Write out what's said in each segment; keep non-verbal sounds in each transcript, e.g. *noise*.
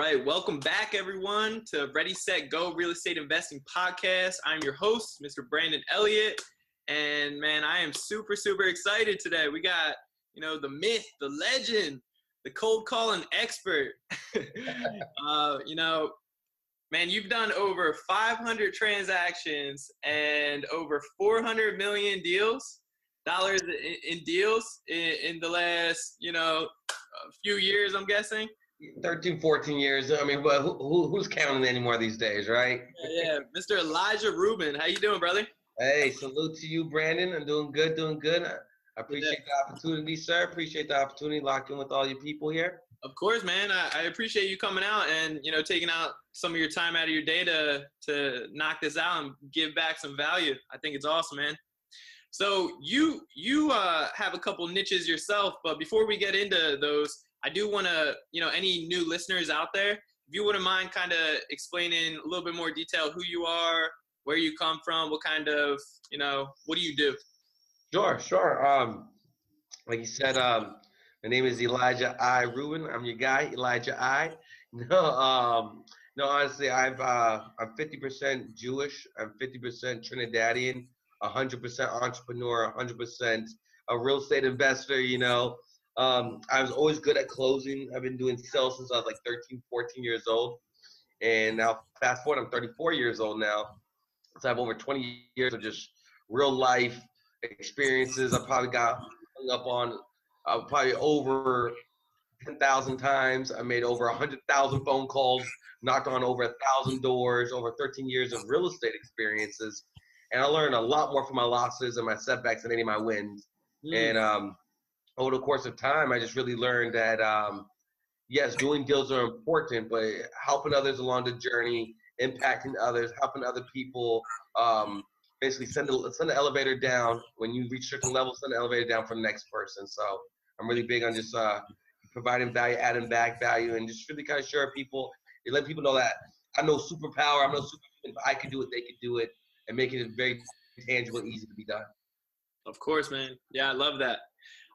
Right, welcome back, everyone, to Ready, Set, Go Real Estate Investing Podcast. I'm your host, Mr. Brandon Elliott, and man, I am super, super excited today. We got, you know, the myth, the legend, the cold calling expert. *laughs* uh, you know, man, you've done over 500 transactions and over 400 million deals, dollars in, in deals in, in the last, you know, a few years, I'm guessing. 13, 14 years. I mean, but who, who, who's counting anymore these days, right? Yeah, Mr. Elijah Rubin. How you doing, brother? Hey, salute to you, Brandon. I'm doing good, doing good. I appreciate the opportunity, sir. Appreciate the opportunity locking with all your people here. Of course, man. I, I, appreciate you coming out and you know taking out some of your time out of your day to to knock this out and give back some value. I think it's awesome, man. So you you uh, have a couple niches yourself, but before we get into those, I do want to, you know, any new listeners out there, if you wouldn't mind kind of explaining a little bit more detail who you are, where you come from, what kind of, you know, what do you do? Sure, sure. Um, like you said, um, my name is Elijah I. Rubin. I'm your guy, Elijah I. *laughs* No, um, no, honestly, I've uh, I'm 50% Jewish. I'm 50% Trinidadian, 100% entrepreneur, 100% a real estate investor. You know, um, I was always good at closing. I've been doing sales since I was like 13, 14 years old. And now, fast forward, I'm 34 years old now. So I have over 20 years of just real life experiences. I probably got hung up on uh, probably over 10,000 times. I made over 100,000 phone calls, knocked on over a thousand doors, over 13 years of real estate experiences. And I learned a lot more from my losses and my setbacks than any of my wins. Mm. And um, over the course of time, I just really learned that um, yes, doing deals are important, but helping others along the journey, impacting others, helping other people, um, basically send the send the elevator down when you reach certain levels, send the elevator down for the next person. So I'm really big on just uh, providing value, adding back value, and just really kind of share people, and let people know that I know superpower, I'm no superhuman, but I can do it, they can do it, and making it very tangible, easy to be done. Of course, man. Yeah, I love that.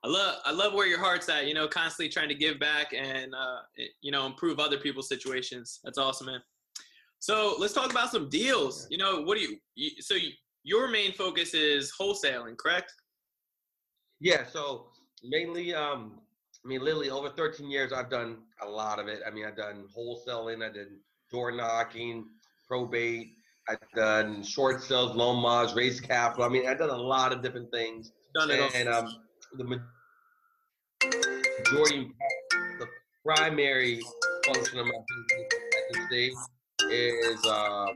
I love I love where your heart's at. You know, constantly trying to give back and uh, you know improve other people's situations. That's awesome, man. So let's talk about some deals. You know, what do you, you so you, your main focus is wholesaling, correct? Yeah. So mainly, um, I mean, literally over 13 years, I've done a lot of it. I mean, I've done wholesaling, I did door knocking, probate, I've done short sales, loan mods, raise capital. I mean, I've done a lot of different things. Done it. And um, the majority, the primary function of my business at this stage is um,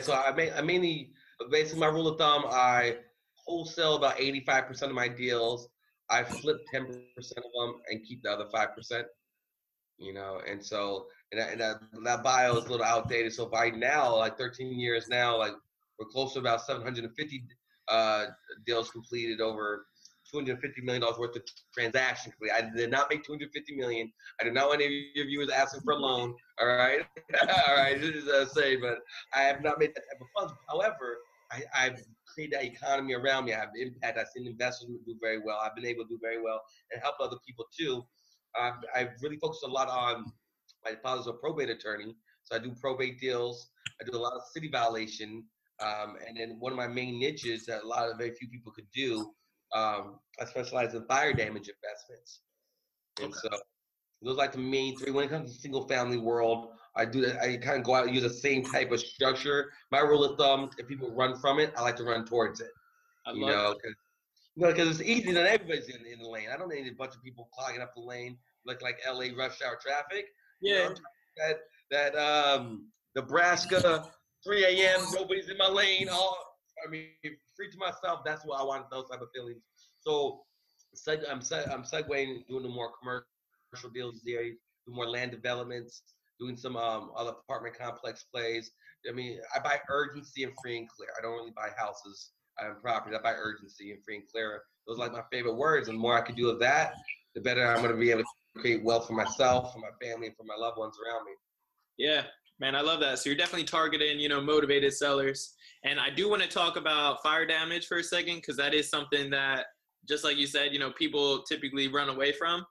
so I, may, I mainly basically my rule of thumb I wholesale about 85% of my deals. I flip 10% of them and keep the other 5%. You know, and so and, that, and that, that bio is a little outdated. So by now, like 13 years now, like we're close to about 750 uh, deals completed over 250 million dollars worth of transactions. I did not make 250 million. I did not want any of your viewers asking for a loan. All right, *laughs* all right. This is uh, say, but I have not made that type of funds. However, I, I've created that economy around me. I have impact. I've seen investors do very well. I've been able to do very well and help other people too. Um, I've really focused a lot on my father's a probate attorney, so I do probate deals. I do a lot of city violation. Um, and then one of my main niches that a lot of very few people could do um, I specialize in fire damage investments. And so those like the main three. When it comes to single family world, I do that. I kind of go out and use the same type of structure. My rule of thumb: if people run from it, I like to run towards it. I you know, because you know, because it's easy and everybody's in, in the lane. I don't need a bunch of people clogging up the lane, like like LA rush hour traffic. Yeah. You know, that that um Nebraska 3 a.m. Nobody's in my lane. All I mean, to myself. That's what I want. Those type of feelings. So, I'm I'm segueing doing the more commercial deals there, do more land developments, doing some um, other apartment complex plays. I mean, I buy urgency and free and clear. I don't really buy houses and property. I buy urgency and free and clear. Those are like my favorite words. And the more I can do of that, the better I'm going to be able to create wealth for myself, for my family, and for my loved ones around me. Yeah, man, I love that. So you're definitely targeting, you know, motivated sellers. And I do want to talk about fire damage for a second because that is something that, just like you said, you know, people typically run away from.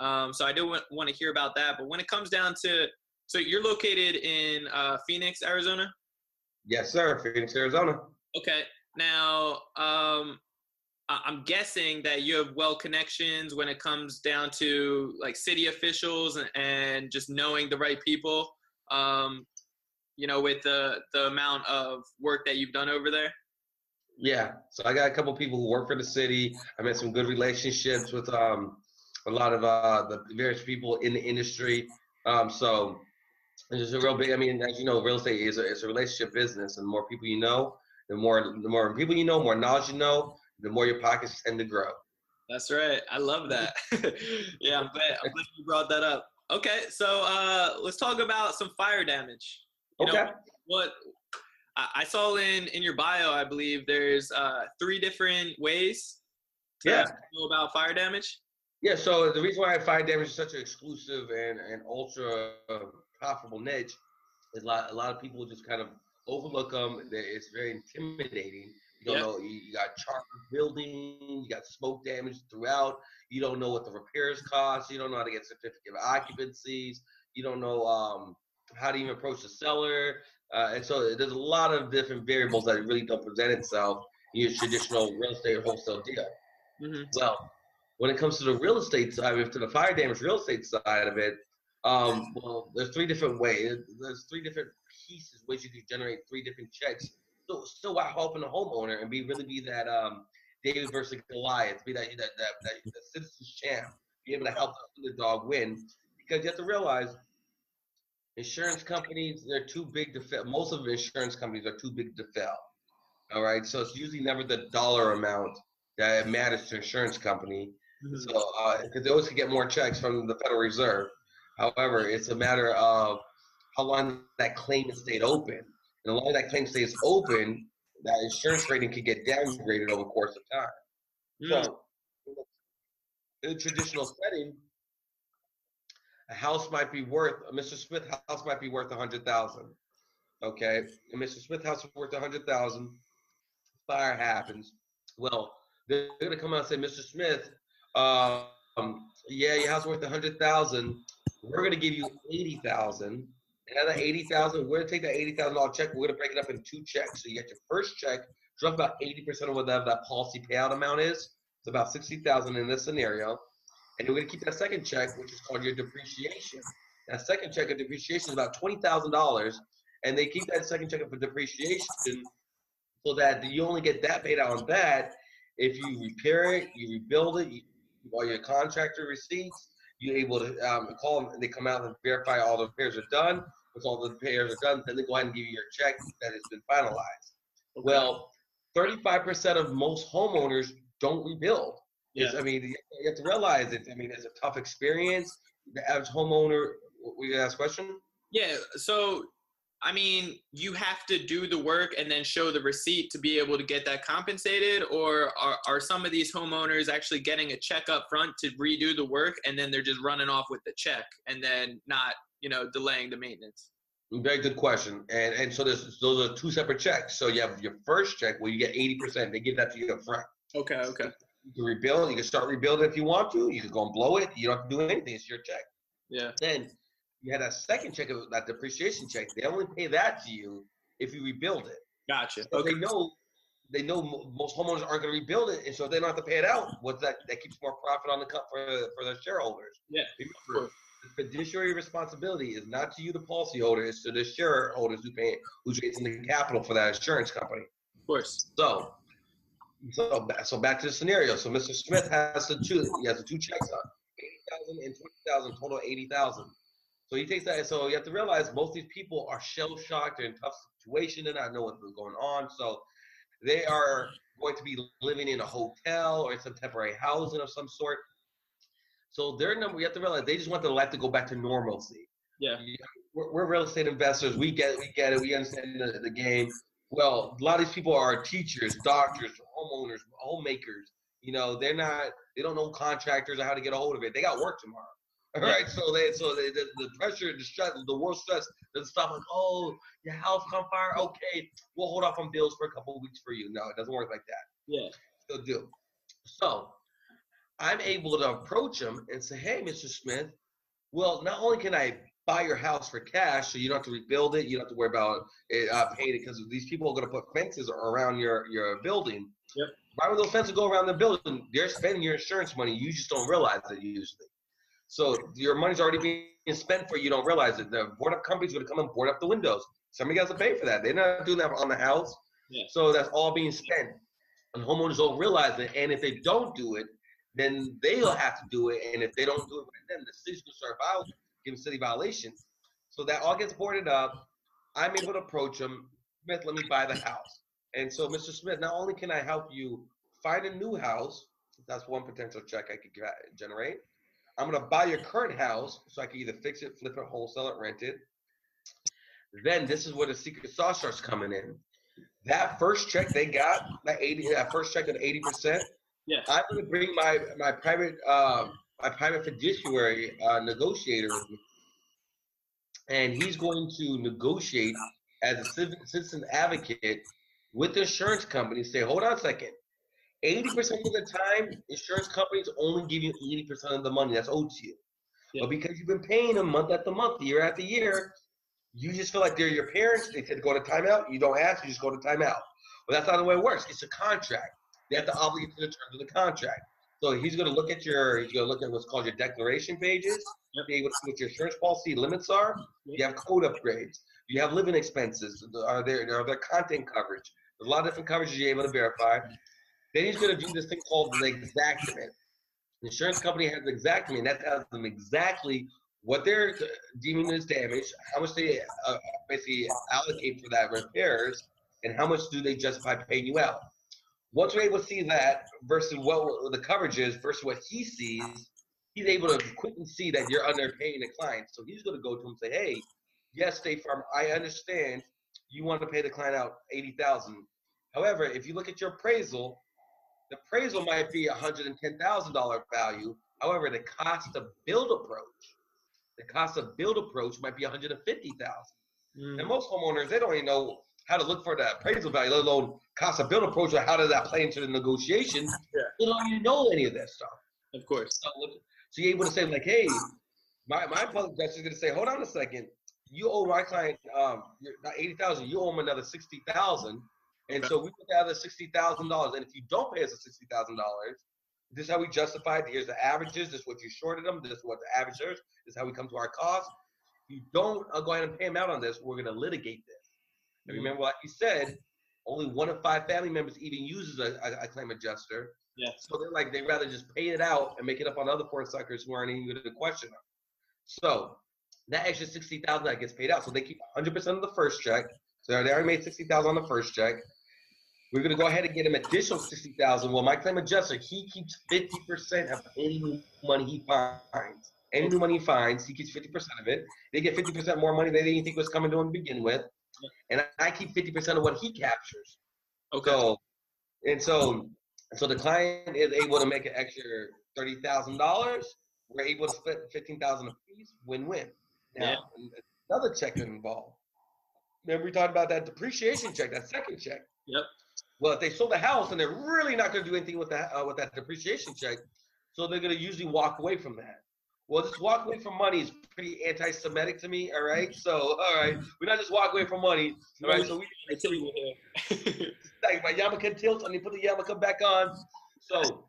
Um, so I do want, want to hear about that. But when it comes down to, so you're located in uh, Phoenix, Arizona. Yes, sir. Phoenix, Arizona. Okay. Now, um, I'm guessing that you have well connections when it comes down to like city officials and, and just knowing the right people. Um, you know, with the the amount of work that you've done over there. Yeah, so I got a couple people who work for the city. I made some good relationships with um, a lot of uh, the various people in the industry. Um, so it's just a real big. I mean, as you know, real estate is a, it's a relationship business, and the more people you know, the more the more people you know, more knowledge you know, the more your pockets tend to grow. That's right. I love that. *laughs* yeah, I'm glad, I'm glad you brought that up. Okay, so uh, let's talk about some fire damage. You okay. Know, what I saw in in your bio, I believe there's uh, three different ways to yeah. know about fire damage. Yeah. So the reason why fire damage is such an exclusive and, and ultra profitable niche is a lot a lot of people just kind of overlook them. It's very intimidating. You don't yep. know you, you got charred building, you got smoke damage throughout. You don't know what the repairs cost. You don't know how to get certificate of occupancies. You don't know um, how to even approach the seller. Uh, and so there's a lot of different variables that really don't present itself in your traditional real estate wholesale deal. Mm-hmm. Well, when it comes to the real estate side, to the fire damage real estate side of it, um, well, there's three different ways. There's three different pieces, ways you can generate three different checks. So, still while helping the homeowner and be really be that um, David versus Goliath, be that that that, that, that citizen's champ, be able to help the dog win. Because you have to realize insurance companies they're too big to fail. Most of the insurance companies are too big to fail. All right, so it's usually never the dollar amount that matters to insurance company. Mm-hmm. So because uh, they always can get more checks from the Federal Reserve. However, it's a matter of how long that claim has stayed open. And the longer that claim stays open, that insurance rating could get downgraded over the course of time. Mm. So in a traditional setting, a house might be worth a Mr. Smith house might be worth a hundred thousand. Okay, and Mr. Smith house is worth a hundred thousand. Fire happens. Well, they're gonna come out and say, Mr. Smith, um, yeah, your house worth a hundred thousand. We're gonna give you eighty thousand. And that eighty thousand, we're gonna take that eighty thousand dollar check. We're gonna break it up in two checks. So you get your first check, drop about eighty percent of whatever that policy payout amount is. It's about sixty thousand in this scenario and you're to keep that second check, which is called your depreciation. That second check of depreciation is about twenty thousand dollars, and they keep that second check for depreciation so that you only get that paid out on that if you repair it, you rebuild it, you, all your contractor receipts, you're able to um, call them, and they come out and verify all the repairs are done. Once all the repairs are done, then they go ahead and give you your check that has been finalized. Okay. Well, 35% of most homeowners don't rebuild. Yeah. I mean, you have to realize it. I mean, it's a tough experience. The average homeowner, we ask question? Yeah. So, I mean, you have to do the work and then show the receipt to be able to get that compensated, or are, are some of these homeowners actually getting a check up front to redo the work and then they're just running off with the check and then not, you know, delaying the maintenance? Very good question. And and so there's those are two separate checks. So you have your first check where you get 80%, they give that to you up front. Okay, okay. You can rebuild. You can start rebuilding if you want to. You can go and blow it. You don't have to do anything. It's your check. Yeah. Then you had a second check of that depreciation check. They only pay that to you if you rebuild it. Gotcha. So okay. They know they know most homeowners aren't going to rebuild it, and so they don't have to pay it out. What's that? That keeps more profit on the cut for for their shareholders. Yeah. Remember, the fiduciary responsibility is not to you, the policyholder, it's to the shareholders who pay who's raising the capital for that insurance company. Of course. So so, so back to the scenario. So Mr. Smith has to choose. He has the two checks on eighty thousand and twenty thousand, total eighty thousand. So he takes that. So you have to realize most of these people are shell shocked. They're in tough situation. They don't know what's going on. So they are going to be living in a hotel or in some temporary housing of some sort. So their number, you have to realize they just want their life to go back to normalcy. Yeah. We're, we're real estate investors. We get it. We get it. We understand the, the game. Well, a lot of these people are teachers, doctors, homeowners, homemakers. You know, they're not. They don't know contractors or how to get a hold of it. They got work tomorrow. All right, so they, so they, the, the pressure, the stress, the world stress doesn't stop. Like, oh, your house on fire. Okay, we'll hold off on bills for a couple of weeks for you. No, it doesn't work like that. Yeah. Still do. So, I'm able to approach them and say, hey, Mr. Smith, well, not only can I buy your house for cash, so you don't have to rebuild it, you don't have to worry about it, uh, paying it, because these people are going to put fences around your your building. Yep. Why would those fences go around the building? They're spending your insurance money. You just don't realize it usually. So your money's already being spent for you. Don't realize it. The board up company's going to come and board up the windows. Somebody has to pay for that. They're not doing that on the house. Yeah. So that's all being spent. And homeowners don't realize it. And if they don't do it, then they'll have to do it. And if they don't do it, then the city's going to start violating, giving city violations. So that all gets boarded up. I'm able to approach them. Smith, let me buy the house. And so, Mr. Smith, not only can I help you find a new house, that's one potential check I could generate. I'm gonna buy your current house so I can either fix it, flip it, wholesale it, rent it. Then this is where the secret sauce starts coming in. That first check they got, that 80, that first check of 80%, Yeah. I'm gonna bring my my private uh, my private fiduciary uh, negotiator with me, and he's going to negotiate as a citizen advocate with the insurance company. Say, hold on a second. 80% of the time, insurance companies only give you 80% of the money that's owed to you. Yeah. But because you've been paying them month after month, year after year, you just feel like they're your parents. They said go to timeout. You don't ask, you just go to timeout. But that's not the way it works. It's a contract. They have to obligate to the terms of the contract. So he's going to look at your, he's going to look at what's called your declaration pages, Yep. be able to see what your insurance policy limits are. You have code upgrades. You have living expenses. Are there, are there content coverage? There's a lot of different coverages you're able to verify. Then he's going to do this thing called the Xactimate. The insurance company has Xactimate. That tells them exactly what they're deeming as damage, how much they uh, basically allocate for that repairs, and how much do they justify paying you out. Once we're able to see that versus what the coverage is versus what he sees, he's able to quickly see that you're underpaying the client. So he's going to go to him and say, "Hey, yes, State Farm, I understand you want to pay the client out eighty thousand. However, if you look at your appraisal, the appraisal might be hundred and ten thousand dollar value. However, the cost of build approach, the cost of build approach might be one hundred and fifty thousand. Mm. And most homeowners, they don't even know how to look for the appraisal value, let alone cost of build approach, or how does that play into the negotiation. *laughs* Yeah. They don't even know any of that stuff. Of course. So, so you're able to say like, hey, my my public adjuster is going to say, hold on a second, you owe my client um you're not eighty thousand, you owe him another sixty thousand, and Okay. so we put the other sixty thousand dollars, and if you don't pay us the sixty thousand dollars. This is how we justify it. Here's the averages. This is what you shorted them. This is what the average is. This is how we come to our cost. If you don't uh, go ahead and pay them out on this, we're going to litigate this. And Mm-hmm. remember what you said, only one of five family members even uses a, a, a claim adjuster. Yeah. So they're like, they'd rather just pay it out and make it up on other poor suckers who aren't even going to question them. So that extra 60000 that gets paid out. So they keep 100% of the first check. So they already made 60000 on the first check. We're going to go ahead and get him additional 60000 Well, my claim adjuster, he keeps 50% of any new money he finds. Any new money he finds, he keeps 50% of it. They get 50% more money than they didn't think was coming to him to begin with. And I keep 50% of what he captures. Okay. So, and so, so the client is able to make an extra thirty thousand dollars. We're able to split fifteen thousand apiece. Win-win. Now, another check involved. Remember we talked about that depreciation check, that second check. Yep. Well, if they sold the house and they're really not going to do anything with that uh, with that depreciation check, so they're going to usually walk away from that. Well, this walk away from money is pretty anti-Semitic to me. All right, so all right, we're not just walk away from money. All right, so we Creativity here. like my yarmulke tilt and you put the yarmulke back on. So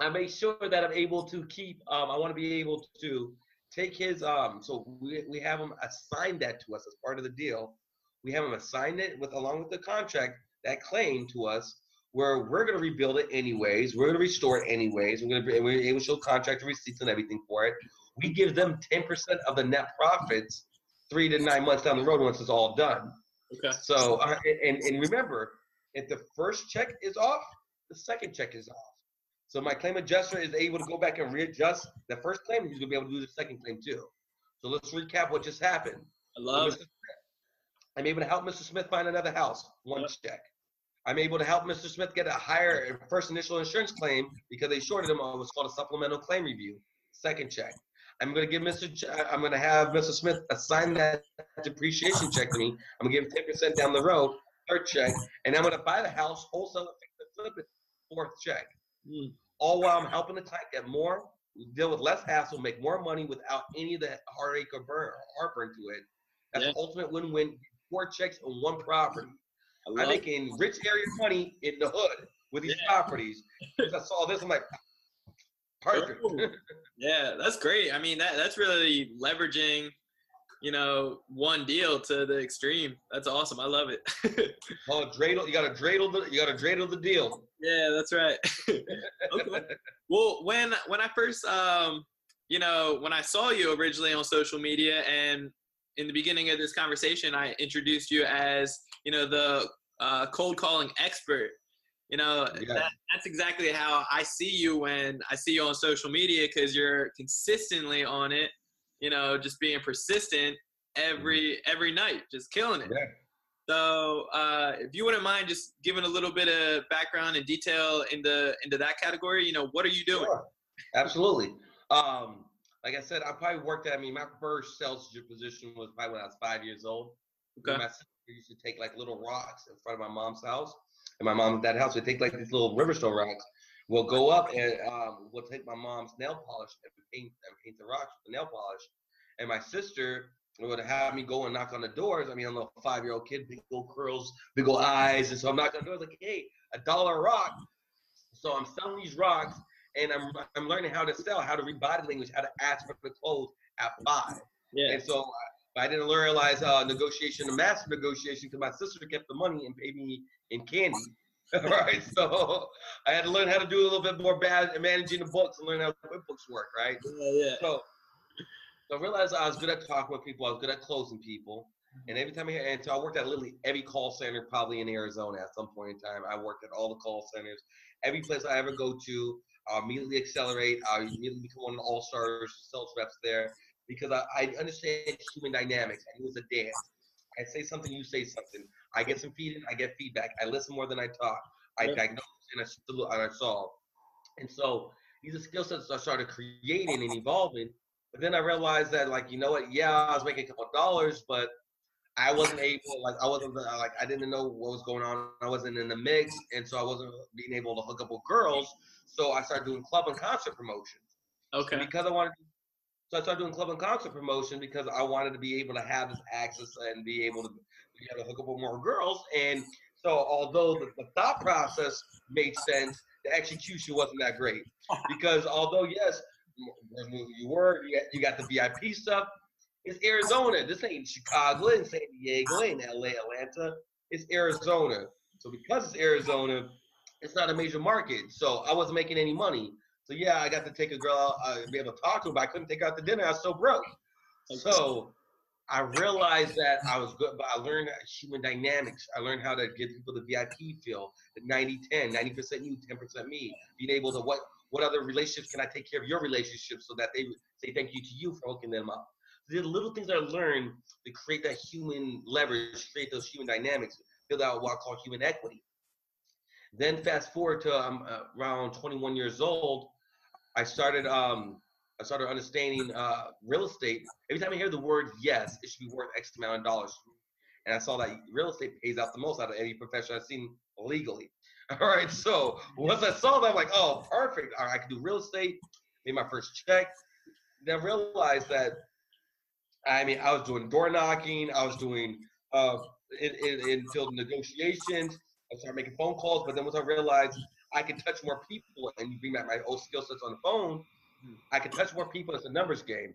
I make sure that I'm able to keep. Um, I want to be able to take his. Um, so we we have him assign that to us as part of the deal. We have him assign it with along with the contract that claim to us. Where we're gonna rebuild it anyways, we're gonna restore it anyways. We're gonna be, we're able to show contract receipts and everything for it. We give them ten percent of the net profits, three to nine months down the road once it's all done. okay. So, uh, and, and remember, if the first check is off, the second check is off. So my claim adjuster is able to go back and readjust the first claim. He's gonna be able to do the second claim too. So let's recap what just happened. I love it. I'm able to help Mr. Smith find another house. One yep. check. I'm able to help Mr. Smith get a higher first initial insurance claim because they shorted him on what's called a supplemental claim review. Second check. I'm going to give Mr. Ch- I'm going to have Mr. Smith assign that depreciation check to me. I'm going to give him 10% down the road. Third check, and I'm going to buy the house, wholesale it, flip it. Fourth check. Mm. All while I'm helping the client get more, deal with less hassle, make more money without any of the heartache or burn or heartburn to it. That's yeah. ultimate win-win. Four checks on one property. I'm making rich area money in the hood with these yeah. properties. Because I saw this, I'm like, perfect. yeah, that's great. I mean, that that's really leveraging, you know, one deal to the extreme. That's awesome. I love it. *laughs* oh, dreidel! You got to dreidel the you got to dreidel the deal. Yeah, that's right. *laughs* okay. Well, when when I first um you know when I saw you originally on social media and in the beginning of this conversation, I introduced you as you know the uh, cold calling expert. You know, yeah. that, that's exactly how I see you when I see you on social media because you're consistently on it. You know, just being persistent every every night, just killing it. Yeah. So, uh, if you wouldn't mind just giving a little bit of background and detail into into that category, you know, what are you doing? Sure. Absolutely. Um, like I said, I probably worked at. I mean, my first sales position was probably when I was five years old. Okay. My sister used to take like little rocks in front of my mom's house, and my mom's that house would take like these little Riverstone rocks. We'll go up and um, we'll take my mom's nail polish and paint and paint the rocks with the nail polish. And my sister would have me go and knock on the doors. I mean, I'm a five year old kid, big old curls, big old eyes. And so I'm knocking on the doors like, hey, a dollar rock. So I'm selling these rocks and I'm, I'm learning how to sell, how to read body language, how to ask for the close at five. Yeah. And so I didn't realize uh, negotiation, the master negotiation, because my sister kept the money and paid me in candy. *laughs* right, so I had to learn how to do a little bit more bad managing the books and learn how QuickBooks work. Right. Yeah, yeah. So so I realized I was good at talking with people. I was good at closing people. And every time I and so I worked at literally every call center probably in Arizona at some point in time. I worked at all the call centers. Every place I ever go to, I'll immediately accelerate. I'll immediately become one of the all stars sales reps there because I, I understand human dynamics. And it was a dance. I say something, you say something. I get some feeding, I get feedback. I listen more than I talk. I diagnose and I, and I solve. And so these are skill sets I started creating and evolving but then I realized that, like, you know what? Yeah, I was making a couple of dollars, but I wasn't able, like, I wasn't, uh, like, I didn't know what was going on. I wasn't in the mix, and so I wasn't being able to hook up with girls. So I started doing club and concert promotions. Okay. because I wanted, so I started doing club and concert promotion because I wanted to be able to have this access and be able to be able to hook up with more girls. And so, although the, the thought process made sense, the execution wasn't that great. *laughs* Because although yes, you were. You got the VIP stuff. It's Arizona. This ain't Chicago, and San Diego, ain't LA, Atlanta. It's Arizona. So because it's Arizona, it's not a major market. So I wasn't making any money. So yeah, I got to take a girl out, uh, be able to talk to her, but I couldn't take her out to dinner. I was so broke. So I realized that I was good, but I learned human dynamics. I learned how to give people the VIP feel, the 90 10, 90% you, 10% me. Being able to what what other relationships can I take care of your relationships so that they say thank you to you for hooking them up? The little things I learned to create that human leverage, create those human dynamics, build out what I call human equity. Then fast forward to um, uh, around 21 years old, I started um, I started understanding uh, real estate. Every time I hear the word yes, it should be worth X amount of dollars. And I saw that real estate pays out the most out of any profession I've seen legally. *laughs* All right. So once I saw that, I'm like, oh, perfect. All right, I can do real estate. Made my first check. Then realized that, I mean, I was doing door knocking. I was doing uh, in, in, in field negotiations. I started making phone calls. But then once I realized I could touch more people and bring back my old skill sets on the phone, I could touch more people. It's a numbers game.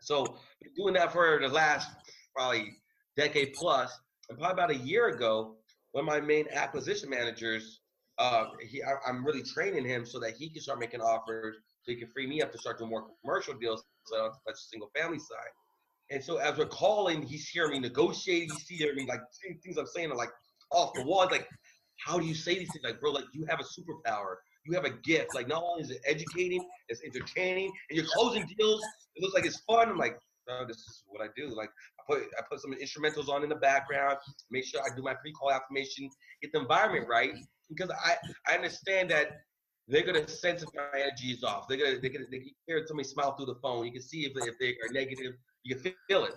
So doing that for the last probably decade plus, and probably about a year ago, one of my main acquisition managers, uh, he, I, am really training him so that he can start making offers, so he can free me up to start doing more commercial deals, so I don't touch the single family side. And so as we're calling, he's hearing me negotiating. He's hearing me like things I'm saying are like off the wall. Like, how do you say these things? Like, bro, like you have a superpower. You have a gift. Like, not only is it educating, it's entertaining, and you're closing deals. It looks like it's fun. I'm like, no, this is what I do. Like I put I put some instrumentals on in the background, make sure I do my pre-call affirmation, get the environment right, because I I understand that they're gonna sense if my energy is off. They're gonna they're gonna they can hear somebody smile through the phone. You can see if if they are negative. You can feel it.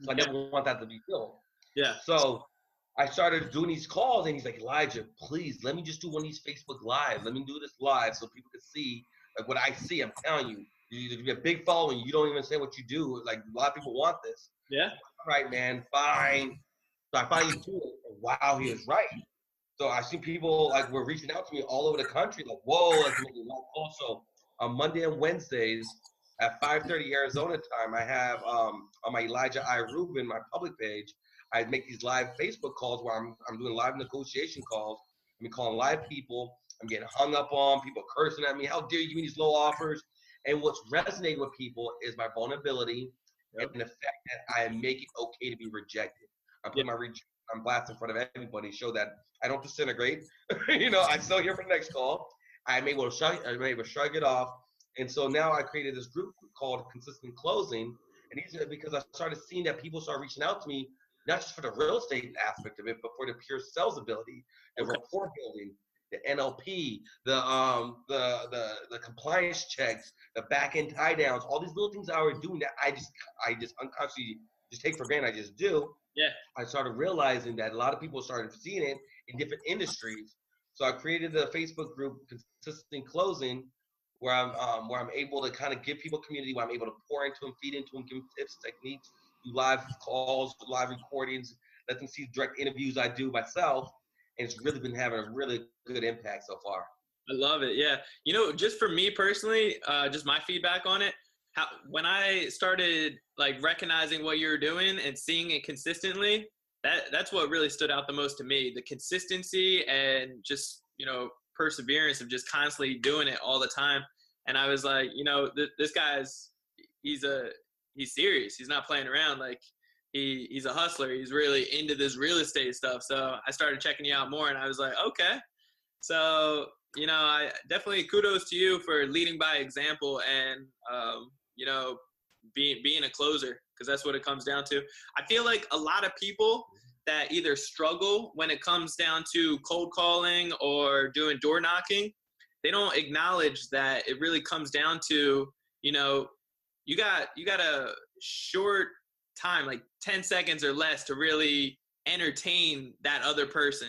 So I Yeah. never want that to be felt. Yeah. So I started doing these calls, and he's like, Elijah, please let me just do one of these Facebook live. Let me do this live so people can see like what I see. I'm telling you, you you get a big following. You don't even say what you do. Like a lot of people want this. Yeah. All right, man, fine. So I finally do it. and Wow, he was right. So I see people like were reaching out to me all over the country, like, whoa, like also on Monday and Wednesdays at 5:30 Arizona time, I have um, on my Elijah I Rubin, my public page, I make these live Facebook calls where I'm I'm doing live negotiation calls. I'm calling live people. I'm getting hung up on people cursing at me. How dare you give me these low offers? And what's resonating with people is my vulnerability Yep. and the fact that I make it okay to be rejected. I'm putting my rejection on blast in front of everybody, show that I don't disintegrate. *laughs* you know, I'm still here for the next call. I'm able to shrug, I'm able to shrug it off. And so now I created this group called Consistent Closing. And these are because I started seeing that people start reaching out to me, not just for the real estate aspect of it, but for the pure sales ability, the Okay. rapport building, the NLP, the um the the the compliance checks, the back end tie downs, all these little things I was doing that I just I just unconsciously just take for granted. I just do. Yeah. I started realizing that a lot of people started seeing it in different industries. So I created the Facebook group Consistent Closing, where I'm um, where I'm able to kind of give people community, where I'm able to pour into them, feed into them, give them tips, techniques, do live calls, live recordings, let them see direct interviews I do myself, and it's really been having a really good impact so far. I love it. Yeah. You know, just for me personally, uh, just my feedback on it. How when I started like recognizing what you're doing and seeing it consistently, that that's what really stood out the most to me. The consistency and just you know perseverance of just constantly doing it all the time. And I was like, you know, th- this guy's he's a he's serious. He's not playing around. Like he he's a hustler. He's really into this real estate stuff. So I started checking you out more, and I was like, okay. So you know, I definitely kudos to you for leading by example and um, you know being being a closer because that's what it comes down to. I feel like a lot of people that either struggle when it comes down to cold calling or doing door knocking, they don't acknowledge that it really comes down to you know you got you got a short time like 10 seconds or less to really entertain that other person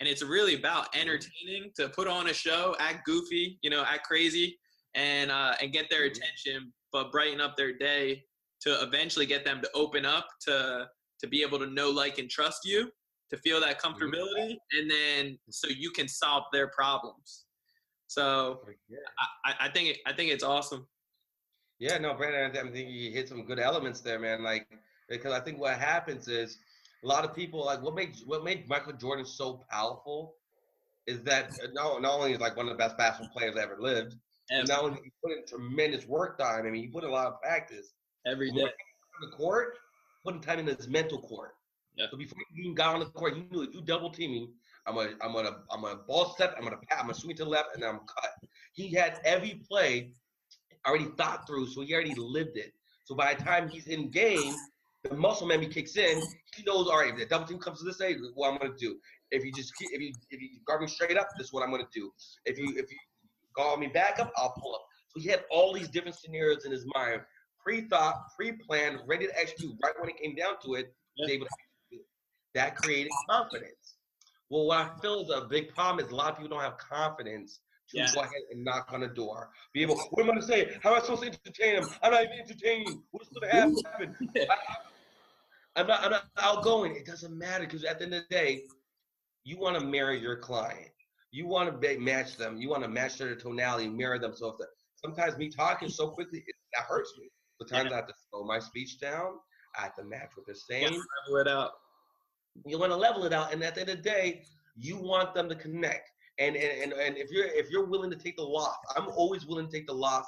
and it's really about entertaining to put on a show act goofy you know act crazy and uh, and get their Mhm. attention but brighten up their day to eventually get them to open up to to be able to know like and trust you to feel that mm-hmm. comfortability and then so you can solve their problems so oh, I, I think it, I think it's awesome Yeah, no, Brandon, I think you hit some good elements there, man. Like, because I think what happens is a lot of people like what made what made Michael Jordan so powerful is that *laughs* not, not only is like one of the best basketball players ever lived, Ever. not only he put in tremendous work time. I mean, he put in a lot of practice every day on the court, putting time in his mental court. Yeah. So before he even got on the court, he knew if you double team me, I'm gonna I'm gonna I'm gonna ball step, I'm gonna pat, I'm gonna swing to the left, and then I'm cut. He had every play already thought through, so he already lived it. So by the time he's in game, the muscle memory kicks in. He knows, all right, if the double team comes to this side, what I'm gonna do. If you just keep, if you if you guard me straight up, this is what I'm gonna do. If you if you guard me back up, I'll pull up. So he had all these different scenarios in his mind, pre-thought, pre-planned, ready to execute. Right when it came down to it, he was able to execute. That created confidence. Well, what I feel is a big problem is a lot of people don't have confidence to Yeah. go ahead and knock on the door. Be able, what am I gonna say? How am I supposed to entertain them? I'm not even entertaining. What's gonna happen? I, am not, I'm not outgoing. It doesn't matter because at the end of the day, you want to marry your client. You want to match them. You want to match their tonality, mirror them. So if the, sometimes me talking so quickly, it, that hurts me. Sometimes I have to slow my speech down. I have to match what they're Yeah, saying. level it out. You want to level it out, and at the end of the day, you want them to connect. And and, and, and if you're if you're willing to take the loss, I'm always willing to take the loss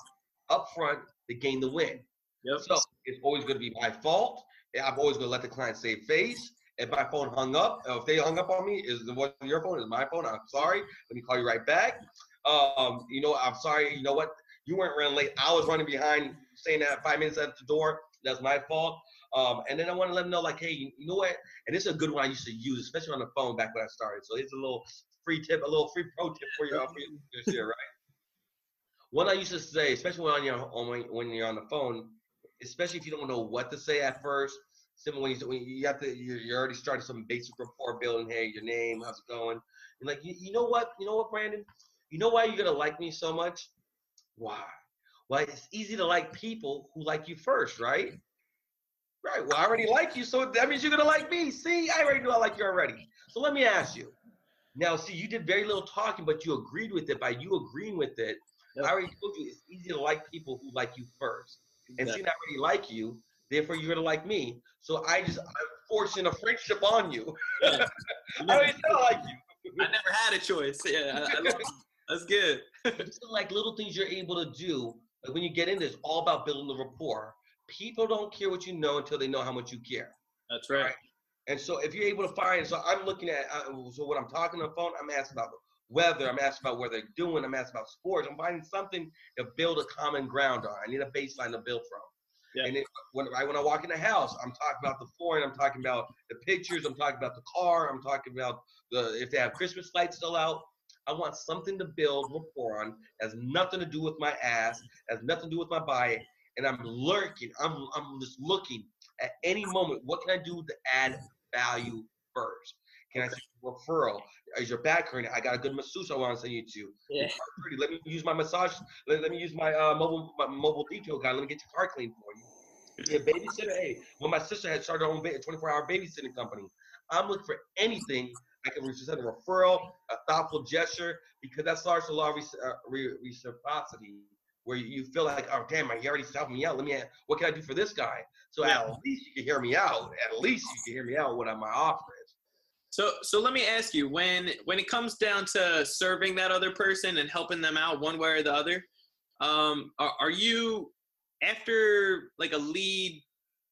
up front to gain the win. Yep. So it's always going to be my fault. I'm always going to let the client save face. If my phone hung up, if they hung up on me, is it wasn't your phone? Is my phone? I'm sorry. Let me call you right back. Um, you know, I'm sorry. You know what? You weren't running late. I was running behind, saying that five minutes at the door. that's my fault. Um, and then I want to let them know, like, hey, you know what? And this is a good one I used to use, especially on the phone back when I started. So it's a little free tip, a little free pro tip for you, for you here, right? One I used to say, especially when you're on when, you're on the phone, especially if you don't know what to say at first. Simple when you, when you have to, you're, already starting some basic rapport building. Hey, your name, how's it going? You're like, you, you know what? You know what, Brandon? You know why you're gonna like me so much? Why? Well, it's easy to like people who like you first, right? Mm. Right. Well, I already like you, so that means you're gonna like me. See, I already know I like you already. So let me ask you. Now, see, you did very little talking, but you agreed with it. By you agreeing with it, yep. I already told you it's easy to like people who like you first. And exactly. seeing I already like you, therefore you're gonna like me. So I just I'm forcing a friendship on you. Yeah. *laughs* I already like you. I never had a choice. Yeah, I, I that's good. *laughs* like little things you're able to do. Like when you get in, it's all about building the rapport. People don't care what you know until they know how much you care. That's right. right? And so if you're able to find, so I'm looking at, uh, so when I'm talking on the phone, I'm asking about weather, I'm asking about where they're doing, I'm asking about sports. I'm finding something to build a common ground on. I need a baseline to build from. Yeah. And it, when, right when I walk in the house, I'm talking about the flooring, I'm talking about the pictures, I'm talking about the car, I'm talking about the if they have Christmas lights still out. I want something to build rapport on. Has nothing to do with my ass. Has nothing to do with my body. And I'm lurking. I'm I'm just looking at any moment. What can I do to add value first? Can I referral? Is your back hurting? I got a good masseuse I want to send you to. Yeah. Let me use my massage. Let, let me use my uh, mobile my mobile detail guy. Let me get your car clean for you. Yeah, babysitter. Hey, when my sister had started her own 24 hour babysitting company, I'm looking for anything I can send a referral, a thoughtful gesture, because that starts a lot of uh, reciprocity where you feel like, oh damn, he already helped me out. Let me, what can I do for this guy? So yeah. at least you can hear me out. At least you can hear me out what my offer is. So, so let me ask you, when when it comes down to serving that other person and helping them out one way or the other, um, are, are you after like a lead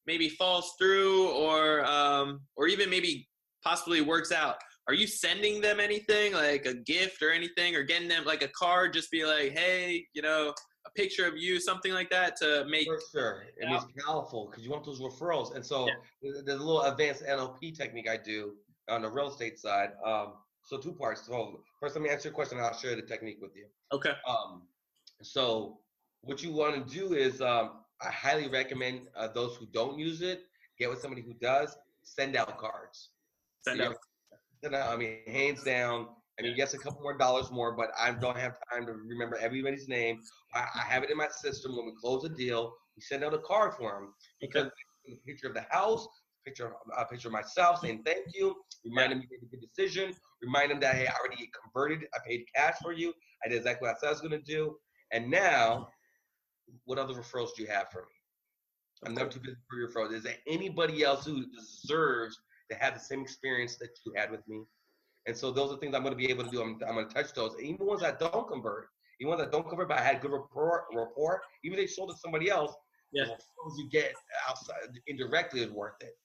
maybe falls through or um, or even maybe possibly works out? Are you sending them anything like a gift or anything or getting them like a card just be like hey you know a picture of you something like that to make for sure. And it's powerful because you want those referrals. And so yeah. there's a little advanced nlp technique i do on the real estate side um, so two parts. So first let me answer your question and i'll share the technique with you. Okay. Um, so what you want to do is um, i highly recommend uh, those who don't use it get with somebody who does send out cards. Send so out I mean, hands down. I mean, yes, a couple more dollars more, but I don't have time to remember everybody's name. I, I have it in my system. When we close a deal, we send out a card for them because a picture of the house, picture of, a picture of myself saying thank you, remind them you made a good decision, remind them that hey, I already converted, I paid cash for you, I did exactly what I said I was going to do, and now, what other referrals do you have for me? I'm never too busy for your referrals. Is there anybody else who deserves have the same experience that you had with me. And so those are things I'm going to be able to do. I'm, I'm going to touch those. Even ones that don't convert, even ones that don't convert, but I had good rapport, rapport even if they sold to somebody else, yeah. the you get outside indirectly is worth it.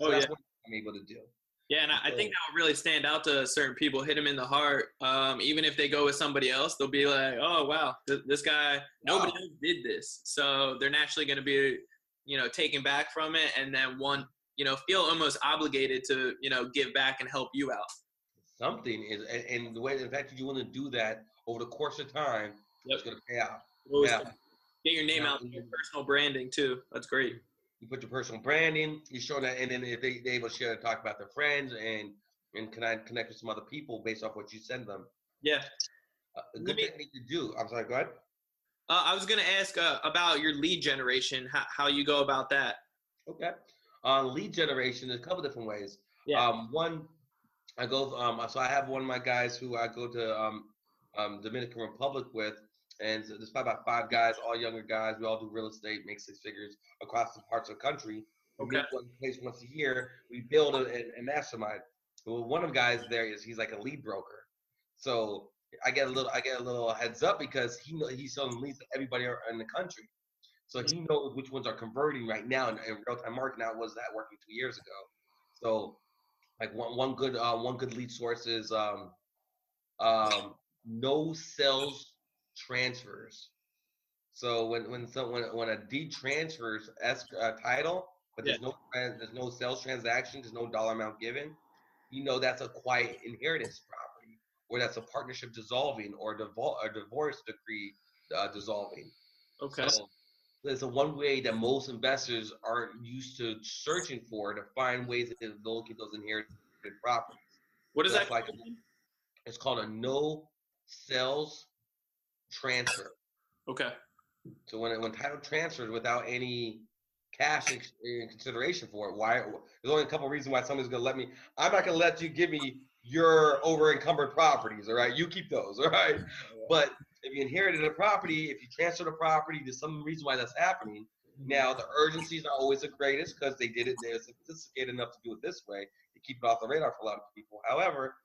So oh, that's yeah. what I'm able to do. Yeah, and I, I think that will really stand out to certain people, hit them in the heart. Um, even if they go with somebody else, they'll be like, "Oh, wow, th- this guy, nobody wow. else did this." So they're naturally going to be, you know, taken back from it, and then one you know, feel almost obligated to, you know, give back and help you out. Something is, and, and the way, in fact, you want to do that over the course of time, yep. it's going to pay out. Yeah. Get your name out, your personal branding too. That's great. You put your personal branding. You show that, and then if they they able to share, and talk about their friends, and and can I connect with some other people based off what you send them. Yeah. Uh, a good me, technique to do. I'm sorry. Go ahead. Uh, I was going to ask uh, about your lead generation. How how you go about that? Okay on lead generation in a couple different ways. Yeah. Um, one, I go. Um, so I have one of my guys who I go to um, um, Dominican Republic with, and so there's probably about five guys, all younger guys. We all do real estate, make six figures across the parts of the country. We okay. meet one place once a year. We build a, a, mastermind. Well, one of the guys there is he's like a lead broker. So I get a little I get a little heads up because he know he's selling leads to everybody in the country. So he knows which ones are converting right now in, in real time marketing. Now was that working two years ago? So like one one good uh, one good lead source is um, um, no sales transfers. So when when so when, a deed transfers as uh, title, but there's no there's no sales transaction, there's no dollar amount given, you know that's a quiet inheritance property, or that's a partnership dissolving, or a, divol- a divorce decree uh, dissolving. Okay. So there's a one way that most investors aren't used to searching for to find ways to locate those inherited properties. what is that's that? like- called? It's called a no sales transfer. Okay. So when when title transfers without any cash ex- in consideration for it, why? There's only a couple reasons why somebody's gonna let me. I'm not gonna let you give me your over encumbered properties. All right, you keep those. All right, *laughs* but if you inherited a property, if you transfer the property, there's some reason why that's happening. Now the urgencies are always the greatest because they did it. They're sophisticated enough to do it this way to keep it off the radar for a lot of people. However,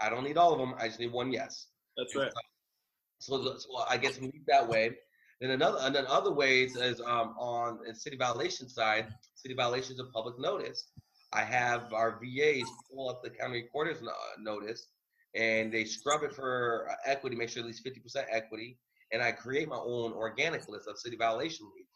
I don't need all of them. I just need one yes. That's right. So, the- so I guess we leave that way. Then another, and then other ways is um, on the city violation side. City violations of public notice. I have our VAs pull up the county recorder's no- notice, and they scrub it for uh, equity, make sure at least fifty percent equity, and I create my own organic list of city violation leads.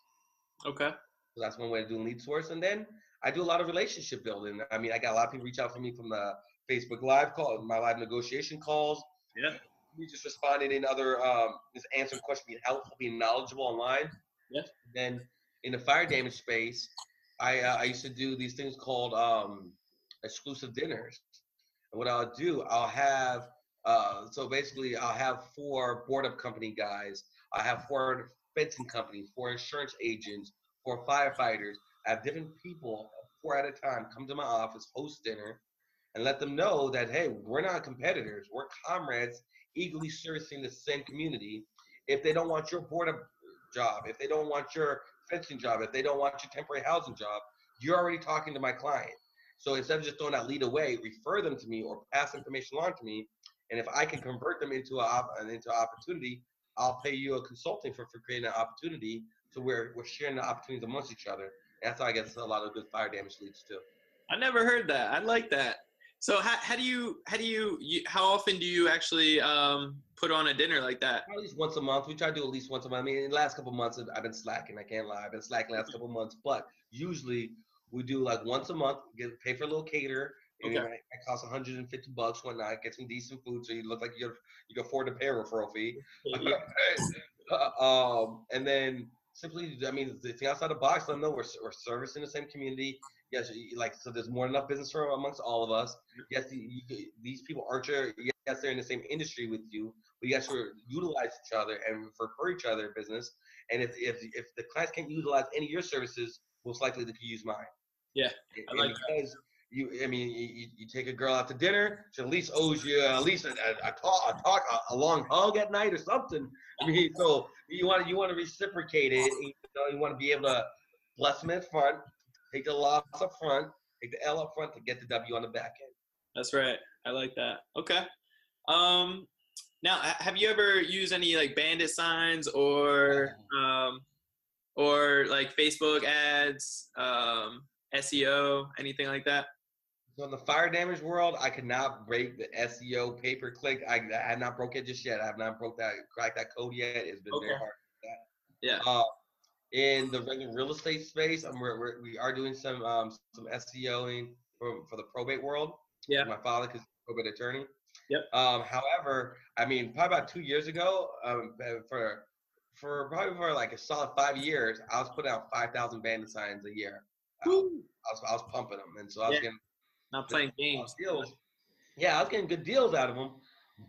Okay. So that's one way of doing lead source. And then I do a lot of relationship building. I mean, I got a lot of people reach out for me from the Facebook Live call, my live negotiation calls. Yeah. We just responded in other, um, just answering questions, being helpful, being knowledgeable online. Yeah. Then in the fire damage space, I uh, I used to do these things called um, exclusive dinners. And what I'll do, I'll have uh, so basically I'll have four board up company guys. I have four fencing companies, four insurance agents, four firefighters. I have different people, four at a time, come to my office, host dinner, and let them know that hey, we're not competitors, we're comrades, eagerly servicing the same community. If they don't want your board up job, if they don't want your fencing job, if they don't want your temporary housing job, you're already talking to my client. So instead of just throwing that lead away, refer them to me or pass information along to me. And if I can convert them into a into opportunity, I'll pay you a consulting for, for creating an opportunity. So we're we're sharing the opportunities amongst each other. And that's how I get a lot of good fire damage leads too. I never heard that. I like that. So how, how do you how do you, you how often do you actually um, put on a dinner like that? At least once a month. We try to do at least once a month. I mean, in the last couple months, I've been slacking. I can't lie. I've been slacking the last couple months. But usually we do like once a month. Get pay for a little cater. And Okay. it, it costs 150 bucks one night. Get some decent food, so you look like you you can afford to pay a referral fee. *laughs* Uh, um, and then simply, I mean, the thing outside the box. Let them know we're, we're servicing the same community. Yes, like so. There's more than enough business for amongst all of us. Yes, you, you, these people aren't your. Yes, they're in the same industry with you. But you guys should utilize each other and refer each other business. And if if if the clients can't utilize any of your services, most likely they could use mine. Yeah, I like because you, I mean, you, you- you take a girl out to dinner, she at least owes you at least a, a, a talk, a, talk a, a long hug at night or something. I mean, so you want you want to reciprocate it. You, know, you want to be able to bless them in front, take the loss up front, take the L up front to get the W on the back end. That's right. I like that. Okay. Um, now, have you ever used any like bandit signs or um, or like Facebook ads, um, SEO, anything like that? So in the fire damage world, I could not break the SEO pay per click. I, I have not broke it just yet. I have not broke that cracked that code yet. It's been very Okay. hard. Yeah. Uh, in the regular real estate space, um, we're, we're, we are doing some um, some SEOing for, for the probate world. Yeah. My father, because probate attorney. Yep. Um, however, I mean, probably about two years ago, um, for for probably for like a solid five years, I was putting out five thousand bandit signs a year. I was I was pumping them, and so I was Yeah. getting Not playing games. deals. Yeah, I was getting good deals out of them,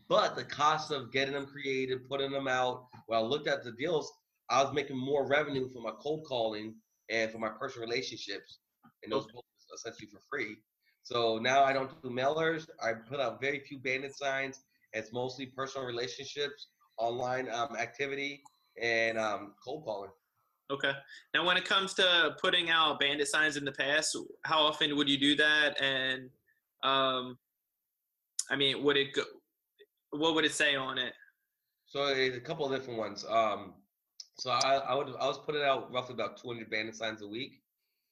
but the cost of getting them created, putting them out. Well, I looked at the deals. I was making more revenue for my cold calling and for my personal relationships, and those both essentially for free. So now I don't do mailers. I put out very few bandit signs. It's mostly personal relationships, online um, activity, and um, cold calling. Okay. Now, when it comes to putting out bandit signs in the past, how often would you do that? And um, I mean, would it go? What would it say on it? So a couple of different ones. Um, so I, I would I was putting out roughly about 200 bandit signs a week.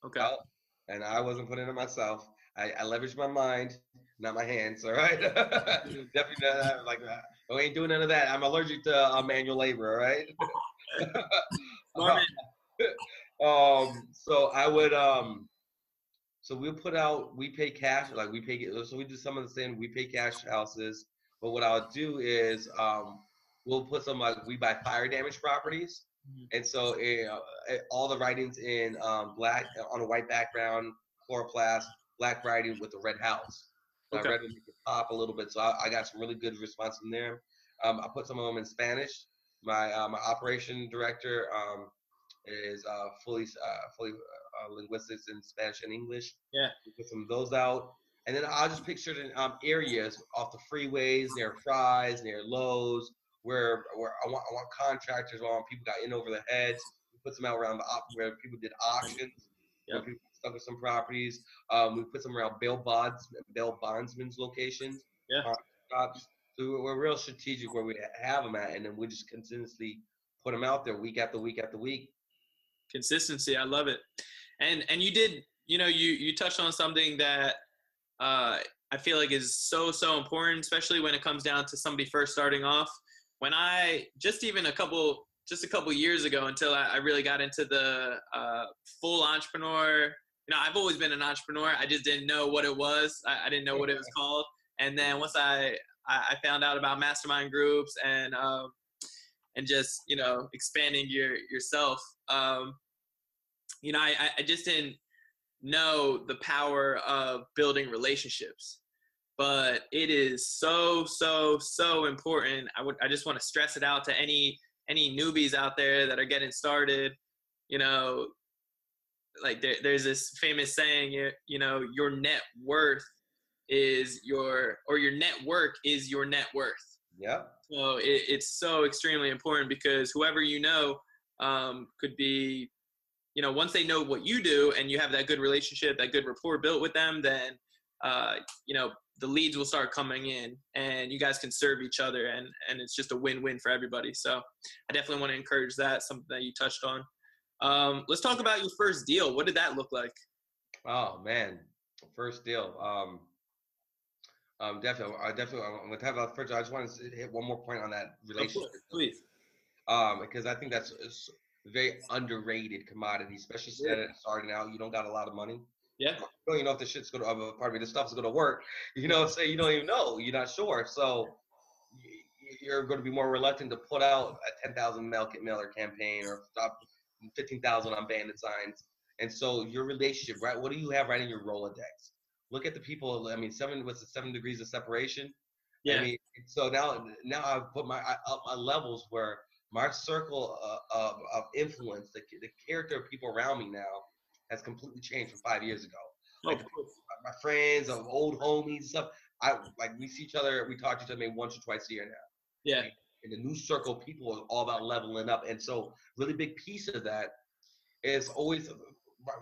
Okay. out, and I wasn't putting it myself. I, I leveraged my mind, not my hands. All right, *laughs* definitely not like that. I ain't doing none of that. I'm allergic to uh, manual labor. All right. *laughs* *laughs* um, so I would um, so we'll put out we pay cash like we pay so we do some of the same we pay cash houses, but what I'll do is um, we'll put some like we buy fire damage properties, Mhm. and so uh, all the writings in um, black on a white background, coroplast, black writing with a red house. So Okay. I read them pop a little bit, so I, I got some really good response from there. Um, I put some of them in Spanish. My uh, my operation director um, is uh, fully uh, fully uh, linguistics in Spanish and English. Yeah. We put some of those out, and then I'll just pick certain um, areas off the freeways near Fry's, near Lowe's, where where I want I want contractors, I want people got in over their heads. We put some out around the op- where people did auctions. Yep. people stuck with some properties. Um, we put some around bail bonds, bail bondsman's locations. Yeah. uh, shops. So we're real strategic where we have them at, and then we just continuously put them out there week after week after week. Consistency. I love it. And and you did you know you you touched on something that uh i feel like is so so important especially when it comes down to somebody first starting off. When i just even a couple just a couple years ago until i, I really got into the uh, full entrepreneur you know i've always been an entrepreneur. I just didn't know what it was. I, I didn't know what it was called. And then once i i, I found out about mastermind groups and um and just you know expanding your yourself um you know I, I- just didn't know the power of building relationships but it is so so so important i would i just want to stress it out to any any newbies out there that are getting started you know like there, there's this famous saying you, you know your net worth is your or your network is your net worth Yep. So it, it's so extremely important because whoever you know um, could be, you know, once they know what you do and you have that good relationship, that good rapport built with them, then, uh, you know, the leads will start coming in and you guys can serve each other and, and it's just a win-win for everybody. So I definitely want to encourage that, something that you touched on. Um, let's talk about your first deal. What did that look like? Oh man, first deal. Um, um, definitely. I definitely. I'm gonna have a first. I just want to hit one more point on that relationship. course, Please. um, because I think that's a very underrated commodity, especially Yeah. starting out. You don't got a lot of money. Yeah. You don't even know if the shit's gonna. Uh, pardon me, the stuff's gonna work. *laughs* You know, say you don't even know. You're not sure. So you're going to be more reluctant to put out a 10,000 mail mailer campaign or stop 15,000 on bandit signs. And so your relationship, right? What do you have right in your Rolodex? Look at the people. I mean, seven what's the seven degrees of separation? Yeah. I mean, so now now I've put my I up my levels where my circle uh, of, of influence, the, the character of people around me now, has completely changed from five years ago. Oh, Like, my friends, of old homies, stuff. I like we see each other. We talk to each other maybe once or twice a year now. yeah. And the new circle, of people are all about leveling up, and so really big piece of that is always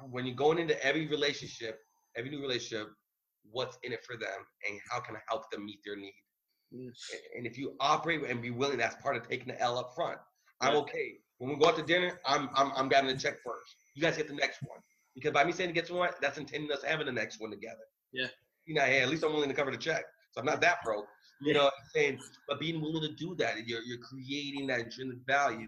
when you're going into every relationship, every new relationship, what's in it for them, and how can I help them meet their need. Mm. And if you operate and be willing, that's part of taking the L up front. I'm okay. When we go out to dinner, I'm I'm I'm getting the check first. You guys get the next one. Because by me saying to get one, that's intending us having the next one together. Yeah. You know, hey, at least I'm willing to cover the check. So I'm not that broke. You know what I'm saying? But being willing to do that, you're you're creating that intrinsic value.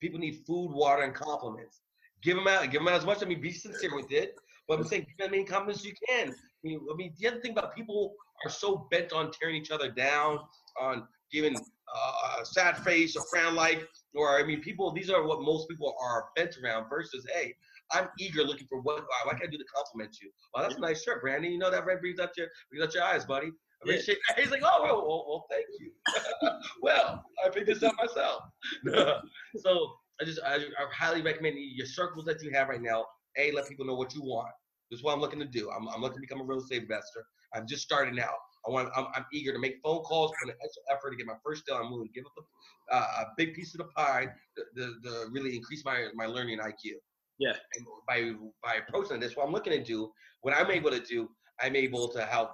People need food, water, and compliments. Give them out, give them out as much. I mean, be sincere with it. But I'm saying, give as many compliments as you can. I mean, I mean, the other thing about people are so bent on tearing each other down, on giving uh, a sad face or frown like, or I mean, people. These are what most people are bent around. Versus, hey, I'm eager, looking for what. Why can I do to compliment you? Well, that's a nice shirt, Brandon. You know that red brings up your brings up your eyes, buddy. I mean, Yeah. *laughs* He's like, oh, well, well, well thank you. *laughs* well, I picked this up myself. *laughs* so I just I, I highly recommend your circles that you have right now. A, let people know what you want. This is what I'm looking to do. I'm, I'm looking to become a real estate investor. I'm just starting out. I want. I'm, I'm eager to make phone calls, put an extra effort to get my first deal. I'm willing to give up a, uh, a big piece of the pie to, to, to really increase my my learning IQ. Yeah. And by by approaching this, what I'm looking to do, what I'm able to do, I'm able to help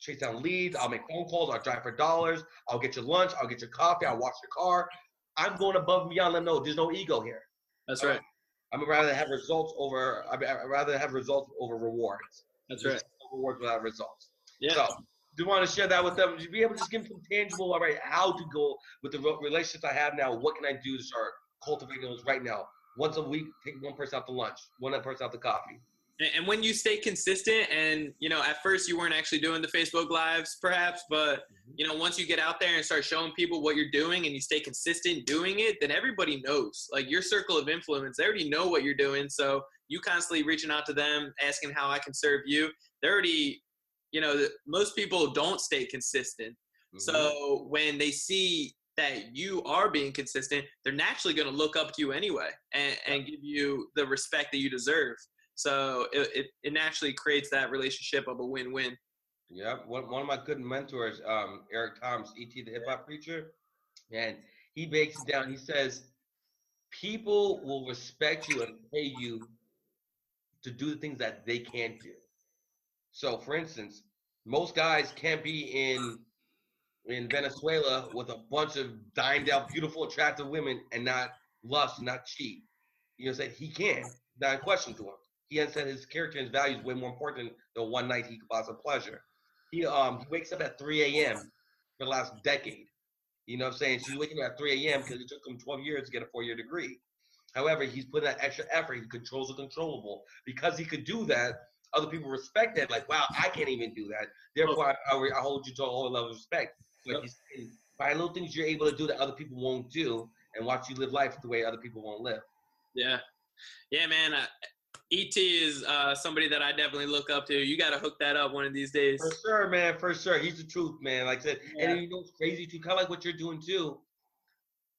chase down leads. I'll make phone calls. I'll drive for dollars. I'll get you lunch. I'll get you coffee. I'll wash your car. I'm going above and beyond. Let them know there's no ego here. That's right. I'm rather have results over. I'd rather have results over rewards. That's right. Rewards without results. Yeah. So, do you want to share that with them? To be able to just give them some tangible, all right, how to go with the relationships I have now. What can I do to start cultivating those right now. Once a week, take one person out to lunch, one person out to coffee. And when you stay consistent, and you know, at first you weren't actually doing the Facebook lives, perhaps, but mm-hmm. you know, once you get out there and start showing people what you're doing, and you stay consistent doing it, then everybody knows. Like your circle of influence, they already know what you're doing. So you constantly reaching out to them, asking how I can serve you. They're already, you know, most people don't stay consistent. Mm-hmm. So when they see that you are being consistent, they're naturally going to look up to you anyway and, and give you the respect that you deserve. So it, it, it naturally creates that relationship of a win-win. Yeah, one, one of my good mentors, um, Eric Thomas, E.T. the hip hop preacher, and he breaks it down. He says, people will respect you and pay you to do the things that they can't do. So, for instance, most guys can't be in in Venezuela with a bunch of dined out, beautiful, attractive women and not lust, not cheat. You know, say he can. Not a question to him he has said his character and his values way more important than one night he could buy some pleasure. He um he wakes up at 3 a.m. for the last decade. You know what I'm saying? She's waking up at 3 a.m. because it took him 12 years to get a four-year degree. However, he's putting that extra effort. He controls the controllable. Because he could do that, other people respect that. Like, wow, I can't even do that. Therefore, I, I, I hold you to a whole level of respect. Like yep. saying, find little things you're able to do that other people won't do, and watch you live life the way other people won't live. Yeah, yeah, man. ET is uh, somebody that I definitely look up to. You got to hook that up one of these days. For sure, man. For sure. He's the truth, man. Like I said, yeah. and you know what's crazy too? Kind of like what you're doing too.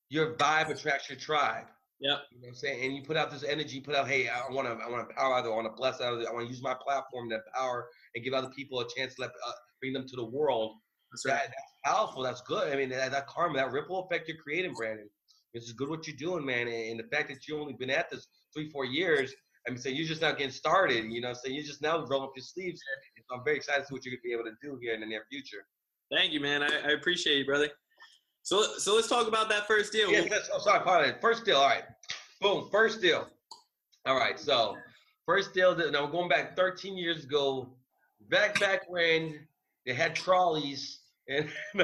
Your vibe attracts your tribe. Yeah. You know what I'm saying? And you put out this energy, put out, hey, I want to, I want to power out, I want to bless out, I want to use my platform to power and give other people a chance to let, uh, bring them to the world. That's, right. that, that's powerful. That's good. I mean, that, that karma, that ripple effect you're creating, Brandon. This is good what you're doing, man. And the fact that you've only been at this three, four years, I mean, so you're just now getting started, you know, so you're just now rolling up your sleeves. So I'm very excited to see what you're going to be able to do here in the near future. Thank you, man. I, I appreciate you, brother. So, so let's talk about that first deal. Yes, that's, oh, sorry, pardon. First deal. All right. Boom. First deal. All right. So, first deal. That, now, we're going back 13 years ago, back back when they had trolleys and *laughs*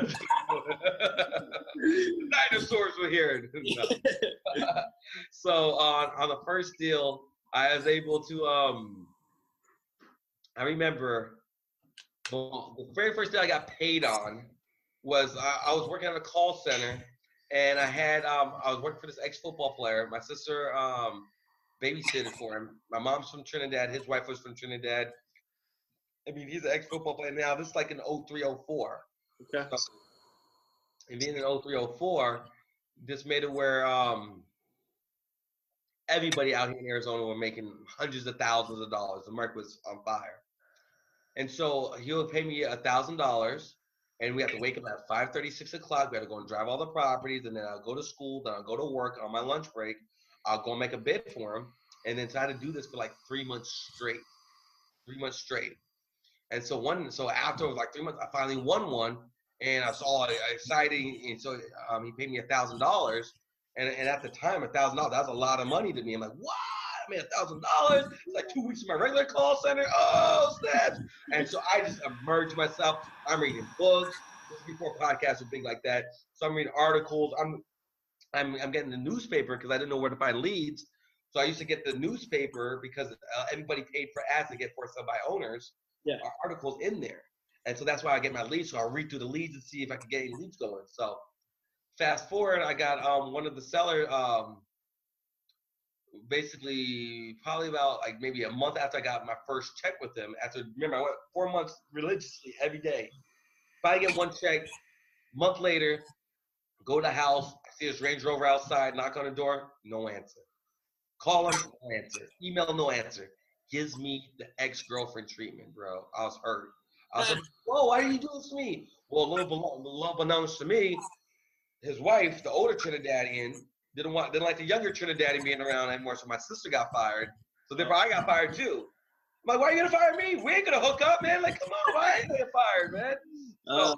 dinosaurs were here. *laughs* *laughs* so, on on the first deal, I was able to um I remember well, the very first day I got paid on was I, I, was working at a call center and I had um I was working for this ex football player. My sister um babysitted for him. My mom's from Trinidad, his wife was from Trinidad. I mean, he's an ex football player now. This is like in 0304. Okay. So, and being in 0304, this made it where um everybody out here in Arizona were making hundreds of thousands of dollars. The market was on fire. And so he would pay me a thousand dollars and we have to wake up at 5 6 o'clock. We had to go and drive all the properties, and then I'll go to school, then I'll go to work on my lunch break. I'll go make a bid for him, and then try to do this for like three months straight. Three months straight. And so one, so after like three months, I finally won one, and I saw it exciting, and so um, he paid me a thousand dollars, and, and at the time, a thousand dollars, that was a lot of money to me. I'm like, what? I made a thousand dollars. It's like two weeks of my regular call center. Oh, snaps. And so I just immersed myself. I'm reading books. before podcasts were big like that. So I'm reading articles. I'm I'm, I'm getting the newspaper because I didn't know where to find leads. So I used to get the newspaper because uh, everybody paid for ads to get for sale by owners. Yeah. Articles in there. And so that's why I get my leads. So I'll read through the leads and see if I can get any leads going. So fast forward, I got um, one of the seller um, basically probably about like maybe a month after I got my first check with them. After remember, I went four months religiously every day. If I get one check, month later, go to the house, see his Range Rover outside, knock on the door, no answer. Call him, no answer. Email, no answer. Gives me the ex girlfriend treatment, bro. I was hurt. I was like, whoa, why are you doing this to me? Well, a little, little unbeknownst to me, his wife, the older Trinidadian, didn't want didn't like the younger Trinidadian being around anymore. So my sister got fired. So therefore I got fired too. I'm like, why are you gonna fire me? We ain't gonna hook up, man. Like, come on, why ain't gonna get fired, man? So, oh.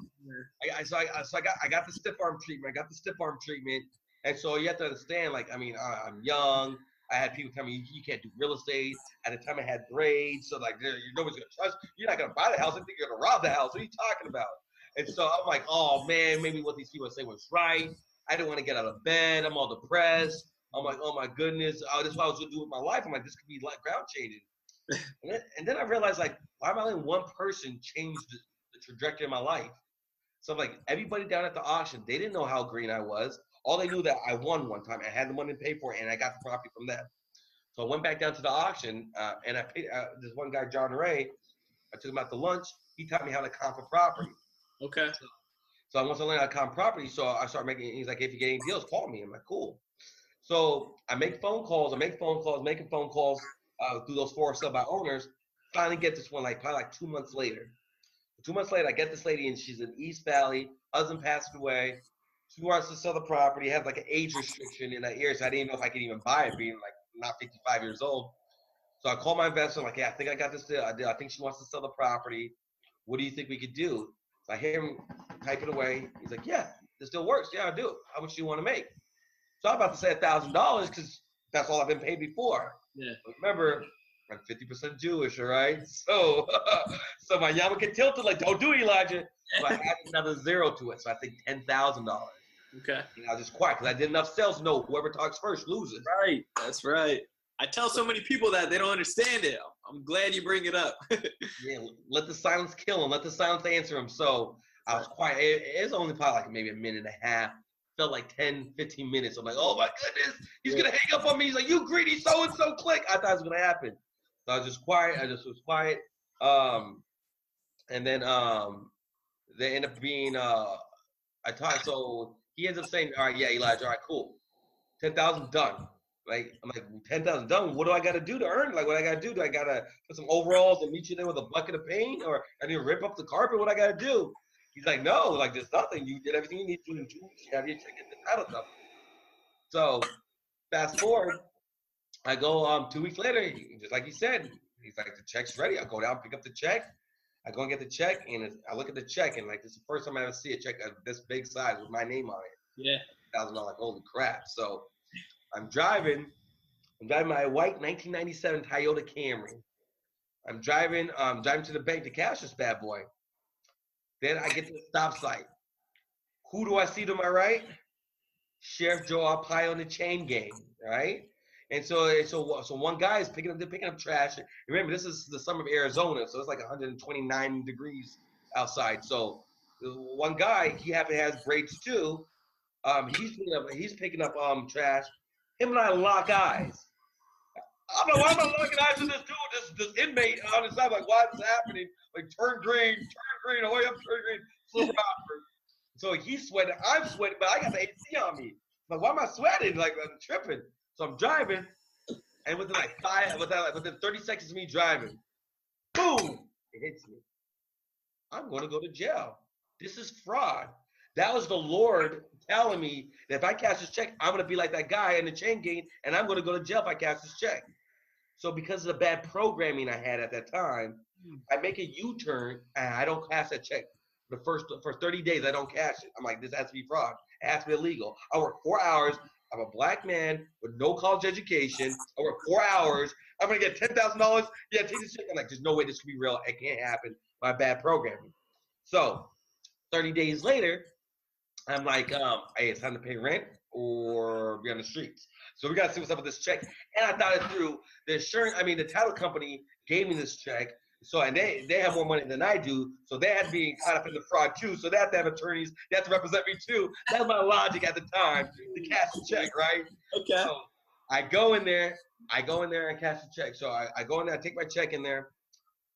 I, I, so I, uh, so I got I got the stiff arm treatment. I got the stiff arm treatment, and so you have to understand, like, I mean, I'm young. I had people tell me you, you can't do real estate. At the time, I had grades, so like, nobody's gonna trust. You're not gonna buy the house. I think you're gonna rob the house. What are you talking about? And so I'm like, oh man, maybe what these people say was right. I didn't want to get out of bed. I'm all depressed. I'm like, oh my goodness, oh, this is what I was gonna do with my life. I'm like, this could be like ground changing. *laughs* and, then, and then I realized like, why am I letting one person change the, the trajectory of my life? So I'm like, everybody down at the auction, they didn't know how green I was. All they knew that I won one time. I had the money to pay for it, and I got the property from them. So I went back down to the auction, uh, and I paid uh, this one guy, John Ray. I took him out to lunch. He taught me how to comp a property. Okay. So I once I how to comp property, so I started making. He's like, if you get any deals, call me. I'm like, cool. So I make phone calls. I make phone calls, making phone calls uh, through those four sell by owners. Finally get this one, like probably like two months later. Two months later, I get this lady, and she's in East Valley. Husband passed away. She wants to sell the property. Has like an age restriction in that ear, so I didn't know if I could even buy it, being like not 55 years old. So I call my investor. I'm like, yeah, I think I got this deal. I, did. I think she wants to sell the property. What do you think we could do? So I hear him typing away. He's like, yeah, this still works. Yeah, I'll do. How much do you want to make? So I'm about to say a thousand dollars because that's all I've been paid before. Yeah. But remember, I'm 50% Jewish, all right? *laughs* So *laughs* so my yarmulke tilted like, don't do it, Elijah. So I added another zero to it. So I think ten thousand dollars. Okay. And I was just quiet because I did enough sales. No, whoever talks first loses. Right. That's right. I tell so many people that they don't understand it. I'm glad you bring it up. *laughs* Yeah, let the silence kill him. Let the silence answer him. So I was quiet. It, it was only probably like maybe a minute and a half. Felt like 10, 15 minutes. I'm like, oh my goodness, he's gonna hang up on me. He's like, you greedy so and so. Click. I thought it was gonna happen. So I was just quiet. I just was quiet. Um, and then um, they end up being uh, I talked. So he ends up saying, all right, yeah, Elijah, all right, cool, ten thousand done. Like I'm like ten thousand done. What do I got to do to earn? Like what I got to do? Do I got to put some overalls and meet you there with a bucket of paint, or I need to rip up the carpet? What I got to do? He's like, no, like there's nothing. You did everything you need to do. You have your check in the title company. So fast forward, I go um two weeks later, just like he said, he's like the check's ready. I go down, pick up the check. I go and get the check, and it's, I look at the check, and like this is the first time I ever see a check of this big size with my name on it yeah. thousand dollar. Holy crap! So I'm driving. I'm driving my white 1997 Toyota Camry. I'm driving. Um, driving to the bank to cash this bad boy. Then I get to the stop sign. Who do I see to my right? Sheriff Joe Arpaio on the chain gang, right? And so, so, so one guy is picking up, they're picking up trash. Remember, this is the summer of Arizona, so it's like 129 degrees outside. So, one guy, he happen has braids too. Um, he's picking up, he's picking up um trash. Him and I lock eyes. I'm like, why am I locking eyes with this dude, this this inmate on his side? Like, why is this happening? Like, turn green, turn green, hurry up, turn green, awkward. So he's sweating, I'm sweating, but I got the AC on me. Like, why am I sweating? Like, I'm tripping. So I'm driving, and within like five, within, like, within 30 seconds of me driving, boom, it hits me. I'm going to go to jail. This is fraud. That was the Lord telling me that if I cash this check, I'm to be like that guy in the chain gang, and I'm to go to jail if I cash this check. So because of the bad programming I had at that time, I make a U-turn and I don't cash that check. The first for 30 days, I don't cash it. I'm like, this has to be fraud. It has to be illegal. I work four hours. I'm a black man with no college education. I work four hours. I'm gonna get ten thousand dollars. Yeah, take this check. I'm like, there's no way this could be real. It can't happen. My bad programming. So, 30 days later, I'm like, um, hey, it's time to pay rent or be on the streets. So we gotta see what's up with this check. And I thought it through. The insurance, I mean, the title company gave me this check. So and they they have more money than I do, so they had to be caught up in the fraud too. So they have to have attorneys. They have to represent me too. That's my logic at the time to cash the check, right? Okay. So I go in there, I go in there and cash the check. So I, I go in there, I take my check in there,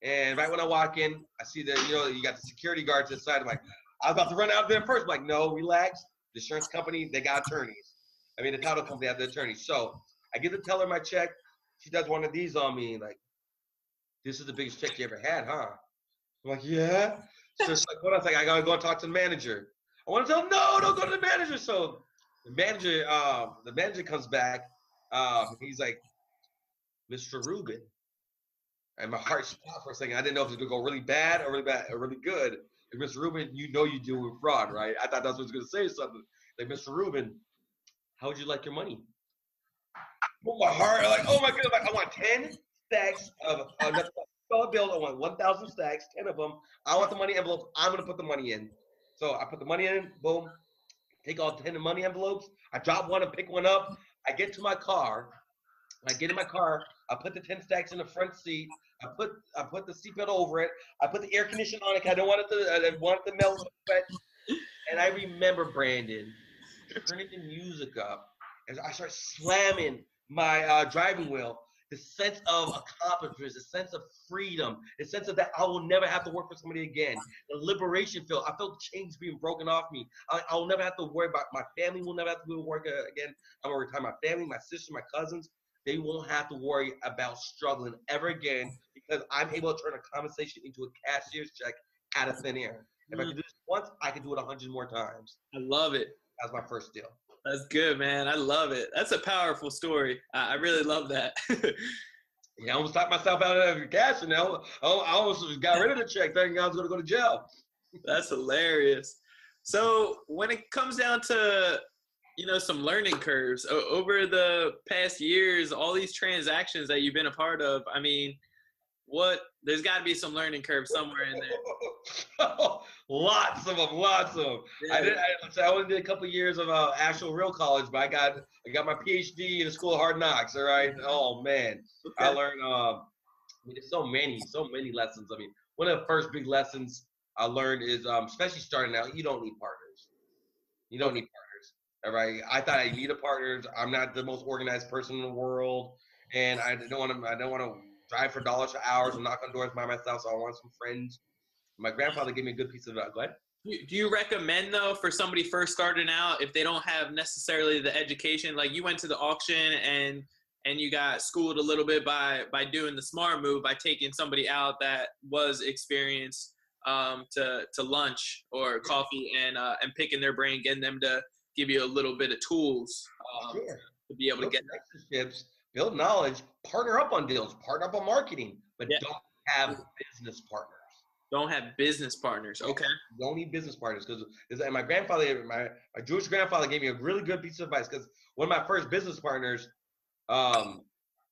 and right when I walk in, I see that you know you got the security guards inside. I'm like, I was about to run out there first. I'm like, no, relax. The insurance company, they got attorneys. I mean, the title company have the attorneys. So I give the teller my check. She does one of these on me, like, this is the biggest check you ever had, huh? I'm like, yeah. So she's like, hold on a second, I gotta go and talk to the manager. I want to tell him, no, don't go to the manager. So the manager, um, the manager comes back. Um, he's like, Mr. Rubin. And my heart stopped for a second. I didn't know if it was gonna go really bad or really bad or really good. Mr. Rubin, you know you deal with fraud, right? I thought that's what was gonna say something. Like, Mr. Rubin, how would you like your money? Oh, my heart, like, oh my goodness, like I want 10 stacks of uh, dollar bill. I want 1,000 stacks, 10 of them. I want the money envelopes. I'm gonna put the money in. So I put the money in, boom, take all 10 of money envelopes. I drop one and pick one up. I get to my car. I get in my car. I put the ten stacks in the front seat. I put I put the seatbelt over it. I put the air conditioner on it I don't want it to I want it to melt. And I remember Brandon turning the music up as I start slamming my uh, driving wheel. The sense of accomplishment, the sense of freedom, the sense of that I will never have to work for somebody again. The liberation feel. I felt chains being broken off me. I, I will never have to worry about my family. Will never have to go to work uh, again. I'm gonna retire my family, my sister, my cousins. They won't have to worry about struggling ever again because I'm able to turn a conversation into a cashier's check out of thin air. If I can do this once, I can do it a hundred more times. I love it. That's my first deal. That's good, man. I love it. That's a powerful story. I, I really love that. *laughs* Yeah, I almost talked myself out of the cash now. I I almost got rid of the check thinking I was gonna go to jail. That's hilarious. So when it comes down to you know some learning curves o- over the past years, all these transactions that you've been a part of, I mean, what there's got to be some learning curve somewhere in there. *laughs* lots of them, lots of them. I did. I, so I only did a couple years of uh, actual real college, but I got I got my PhD in the School of Hard Knocks. All right. Oh man, I learned. Um, I mean, there's so many, so many lessons. I mean, one of the first big lessons I learned is, um, especially starting out, you don't need partners. You don't need partners. All right. I thought I need a partners. I'm not the most organized person in the world, and I don't want to. I don't want to drive for dollars for hours and knock on doors by myself. So I want some friends. My grandfather gave me a good piece of advice. Go ahead. Do do you recommend though for somebody first starting out if they don't have necessarily the education like you went to the auction and and you got schooled a little bit by by doing the smart move by taking somebody out that was experienced um, to to lunch or coffee and uh, and picking their brain getting them to give you a little bit of tools um, Sure. to be able to get relationships, build knowledge, partner up on deals, partner up on marketing, but Yeah. don't have business partners. don't have business partners okay You don't need business partners because my grandfather, my, my Jewish grandfather gave me a really good piece of advice because one of my first business partners, um,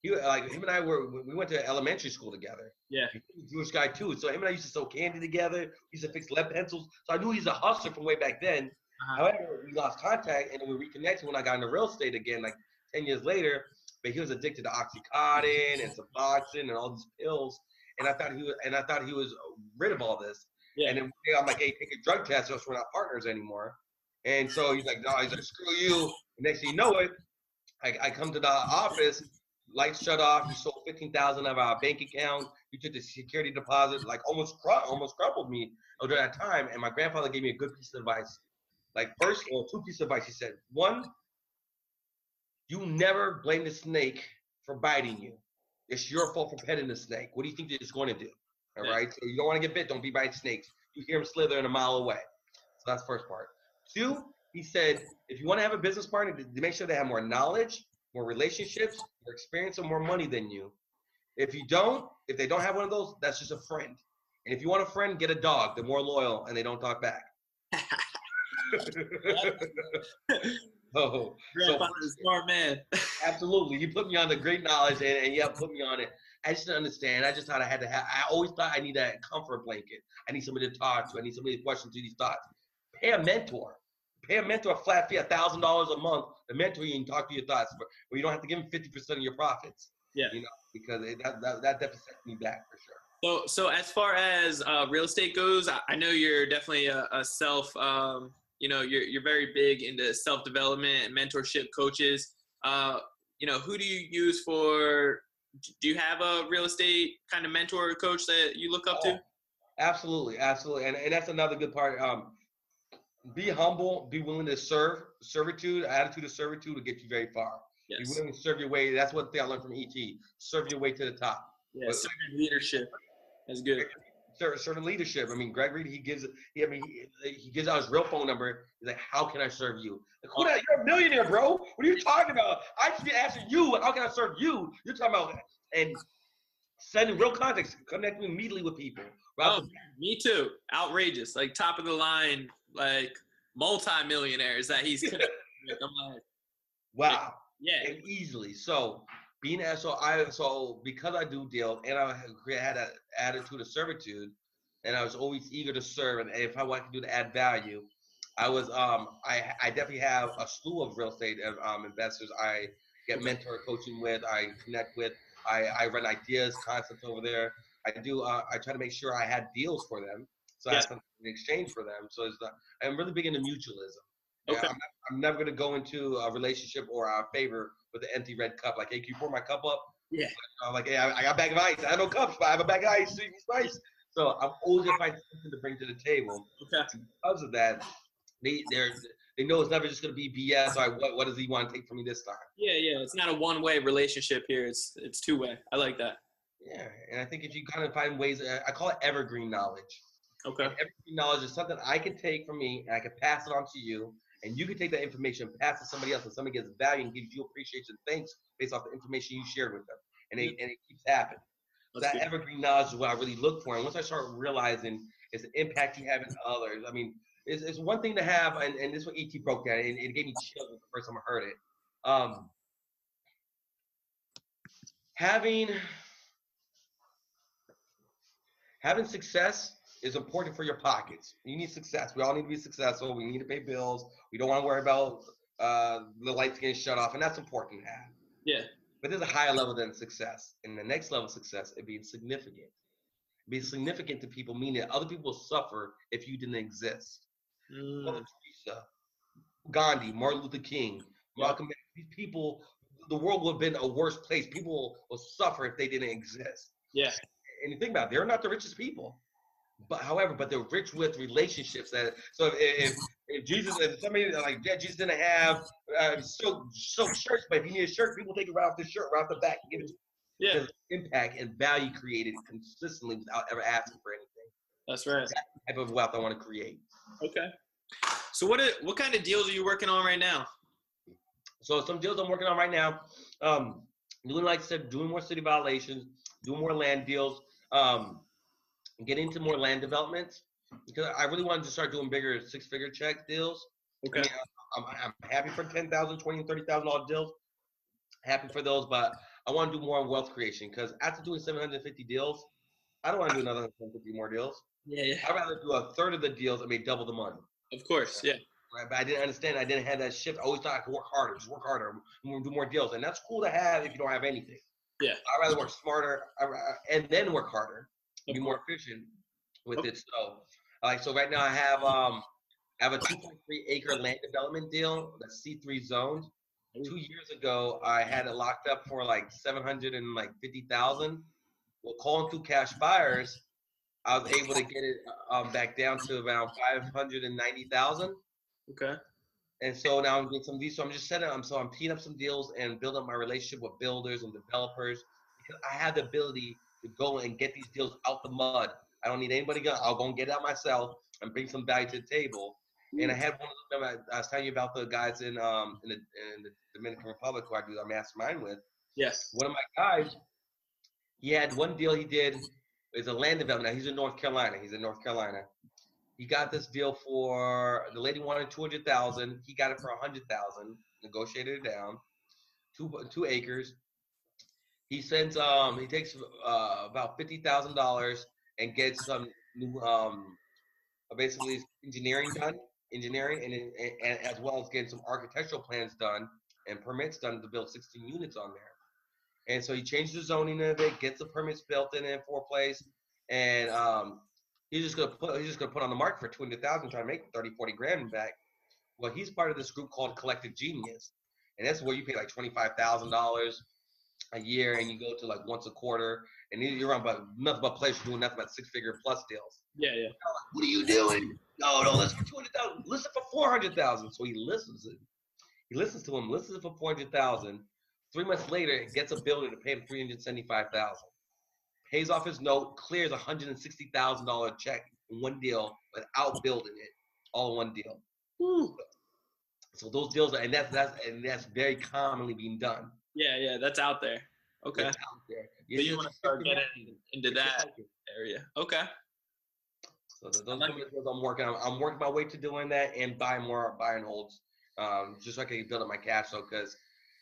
he like him and I were we went to elementary school together. Yeah. Jewish guy too, so him and I used to sew candy together. We used to fix lead pencils, so I knew he's a hustler from way back then. Uh-huh. However, we lost contact and we reconnected when I got into real estate again, like ten years later. But he was addicted to oxycontin and Suboxone and all these pills, and I thought he was and I thought he was rid of all this. Yeah. And then I'm like, hey, take a drug test, or else we're not partners anymore. And so he's like, no, he's like, screw you. And next thing you know it, I, I come to the office, lights shut off. You sold fifteen thousand of our bank account. You took the security deposit, like almost cru- almost crumpled me during that time. And my grandfather gave me a good piece of advice. Like first, or two pieces of advice. He said, one, you never blame the snake for biting you. It's your fault for petting the snake. What do you think that it's going to do? All right. So you don't want to get bit. Don't be biting snakes. You hear them slithering a mile away. So that's the first part. Two, he said, if you want to have a business partner, to make sure they have more knowledge, more relationships, more experience, and more money than you. If you don't, if they don't have one of those, that's just a friend. And if you want a friend, get a dog. They're more loyal and they don't talk back. *laughs* *laughs* oh, grandfather's a smart man absolutely. You put me on the great knowledge and, and yeah, put me on it. I just didn't understand. I just thought I had to have, I always thought I need that comfort blanket. I need somebody to talk to. I need somebody to question through these thoughts. Pay a mentor. Pay a mentor a flat fee, a thousand dollars a month to mentor you and talk to your thoughts, but you don't have to give them fifty percent of your profits. Yeah. You know, because it, that, that that definitely set me back for sure. So, so as far as uh, real estate goes, I, I know you're definitely a, a self. Um, you know, you're you're very big into self development and mentorship coaches. Uh, you know, who do you use for? Do you have a real estate kind of mentor or coach that you look up Oh, to? Absolutely, absolutely, and and that's another good part. Um, be humble, be willing to serve. Servitude, attitude of servitude will get you very far. Be Yes. willing to serve your way. That's one thing I learned from ET. Serve your way to the top. Yeah. Servant leadership. That's good. Serve leadership. I mean, Greg Reid, he gives, he, I mean, he, he gives out his real phone number. He's like, "How can I serve you?" Like, who that? You're a millionaire, bro. What are you talking about? I should be asking you, "How can I serve you?" You're talking about and sending real context, connecting immediately with people. Oh, me too. Outrageous. Like top of the line, like multi-millionaires that he's *laughs* connected with. I'm like, wow. yeah. and easily. So being as so I so because I do deal and I had an attitude of servitude, and I was always eager to serve. And if I wanted to do to add value, I was um I I definitely have a slew of real estate um investors I get mentor coaching with, I connect with, I, I run ideas, concepts over there. I do. Uh, I try to make sure I had deals for them, so I have something in exchange for them. So it's not, I'm really big into mutualism. Yeah, Okay. I'm, I'm never going to go into a relationship or a favor with an empty red cup. Like, hey, can you pour my cup up? Yeah. I'm like, hey, I, I got a bag of ice. I have no cups, but I have a bag of ice. And spice. So I'm always gonna find something to bring to the table. Okay. Because of that, they they're they know it's never just gonna be BS. Like, what what does he want to take from me this time? Yeah, yeah. It's not a one-way relationship here. It's it's two-way. I like that. Yeah, and I think if you kind of find ways, uh, I call it evergreen knowledge. Okay. And evergreen knowledge is something I can take from me and I can pass it on to you, and you can take that information, pass it to somebody else, and somebody gets value and gives you appreciation, thanks based off the information you shared with them, and it, and it keeps happening. That's that evergreen knowledge is what I really look for. And once I start realizing it's the impact you have in others, I mean, it's, it's one thing to have, and, and this is what ET broke down, and it gave me chills the first time I heard it. Um, having having success is important for your pockets. You need success. We all need to be successful. We need to pay bills. We don't want to worry about uh, the lights getting shut off, and that's important to have. Yeah. But there's a higher level than success. And the next level of success, it being significant. Being significant to people, meaning that other people will suffer if you didn't exist. Mother Mm, Teresa, Gandhi, Martin Luther King, Yeah. Malcolm X, these people, the world would have been a worse place. People will suffer if they didn't exist. yeah. And you think about it, they're not the richest people. But however, but they're rich with relationships. That so if, if, if Jesus, if somebody like yeah, Jesus didn't have uh, silk, silk shirts, but if you need a shirt, people take it right off the shirt, right off the back, and give it to Yeah. Impact and value created consistently without ever asking for anything. That's right. Type of wealth I want to create. Okay. So what are, what kind of deals are you working on right now? So some deals I'm working on right now. Um, doing like I said, doing more city violations, doing more land deals, um, get into more land developments because I really wanted to start doing bigger six-figure check deals. I Okay. mean, I'm, I'm happy for 10,000, 20, 30,000 dollar deals. Happy for those, but I want to do more wealth creation because after doing 750 deals, I don't want to do another 150 more deals. Yeah, yeah. I'd rather do a third of the deals and make double the money. Of course. Yeah. Right, but I didn't understand. I didn't have that shift. I always thought I could work harder, just work harder, and do more deals, and that's cool to have if you don't have anything. Yeah. I'd rather work smarter I- I- and then work harder, be more efficient with Okay. it. So, like, so right now I have *laughs* um, I have a 2.3 acre land development deal that's C3 zoned. Two years ago, I had it locked up for like 700 and like 50,000. Well, calling through cash buyers, I was able to get it um, back down to around 590,000. Okay. And so now I'm getting some of these. So I'm just setting. I'm so I'm teeing up some deals and building up my relationship with builders and developers because I have the ability to go and get these deals out the mud. I don't need anybody. Go, I'll go and get it out myself and bring some value to the table. And I had one of them. I, I was telling you about the guys in um in the, in the Dominican Republic who I do our mastermind with. Yes. One of my guys, he had one deal he did. It's a land development. Now, he's in North Carolina. He's in North Carolina. He got this deal for the lady wanted two hundred thousand. He got it for a hundred thousand. Negotiated it down. Two two acres. He sends um he takes uh, about fifty thousand dollars and gets some new um basically engineering done, engineering and, and, and as well as getting some architectural plans done and permits done to build 16 units on there. And so he changed the zoning of it, gets the permits built in in four place, and um, he's just gonna put he's just gonna put on the market for 200,000, try to make 30, 40 grand back. Well, he's part of this group called Collective Genius, and that's where you pay like twenty five thousand dollars a year, and you go to like once a quarter, and you- you're on but nothing but pleasure doing nothing but six figure plus deals. Yeah, yeah. What are you doing? No, no, listen for two hundred thousand. Listen for four hundred thousand. So he listens it. He listens to him. Listens for four hundred thousand. Three months later, he gets a builder to pay him three hundred seventy-five thousand. Pays off his note, clears a hundred and sixty thousand dollar check in one deal without building it, all in one deal. Woo. So those deals, are, and that's that's and that's very commonly being done. Yeah, yeah. That's out there. Okay. Out there. So you want to start getting into that area. Okay. So th- those I like are the I'm working on. I'm working my way to doing that and buy more buy and holds, um, just so I can build up my cash flow. Because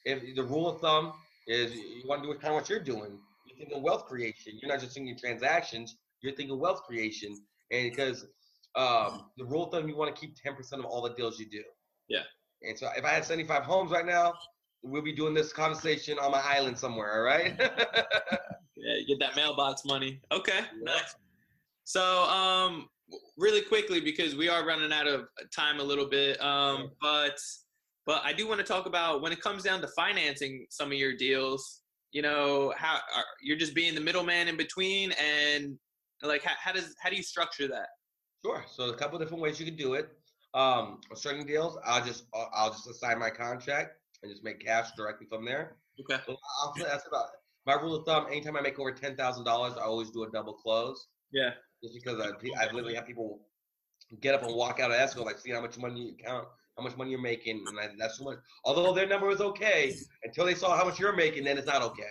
if the rule of thumb is you want to do kind of what you're doing, you're thinking wealth creation. You're not just thinking transactions. You're thinking wealth creation, and because um, the rule of thumb, you want to keep 10% of all the deals you do. Yeah. And so if I had 75 homes right now, we'll be doing this conversation on my island somewhere. All right. *laughs* yeah, get that mailbox money. Okay, nice. So, um, really quickly because we are running out of time a little bit. Um, but but I do want to talk about when it comes down to financing some of your deals. You know how are, you're just being the middleman in between, and like how, how does how do you structure that? Sure. So a couple different ways you can do it. Um, certain deals, I'll just I'll just assign my contract and just make cash directly from there. Okay. So I'll, that's about my rule of thumb. Anytime I make over ten thousand dollars, I always do a double close. Yeah. Just because I, I literally have people get up and walk out of escrow, like see how much money you count, how much money you're making, and I, that's so much. Although their number was okay until they saw how much you're making, then it's not okay.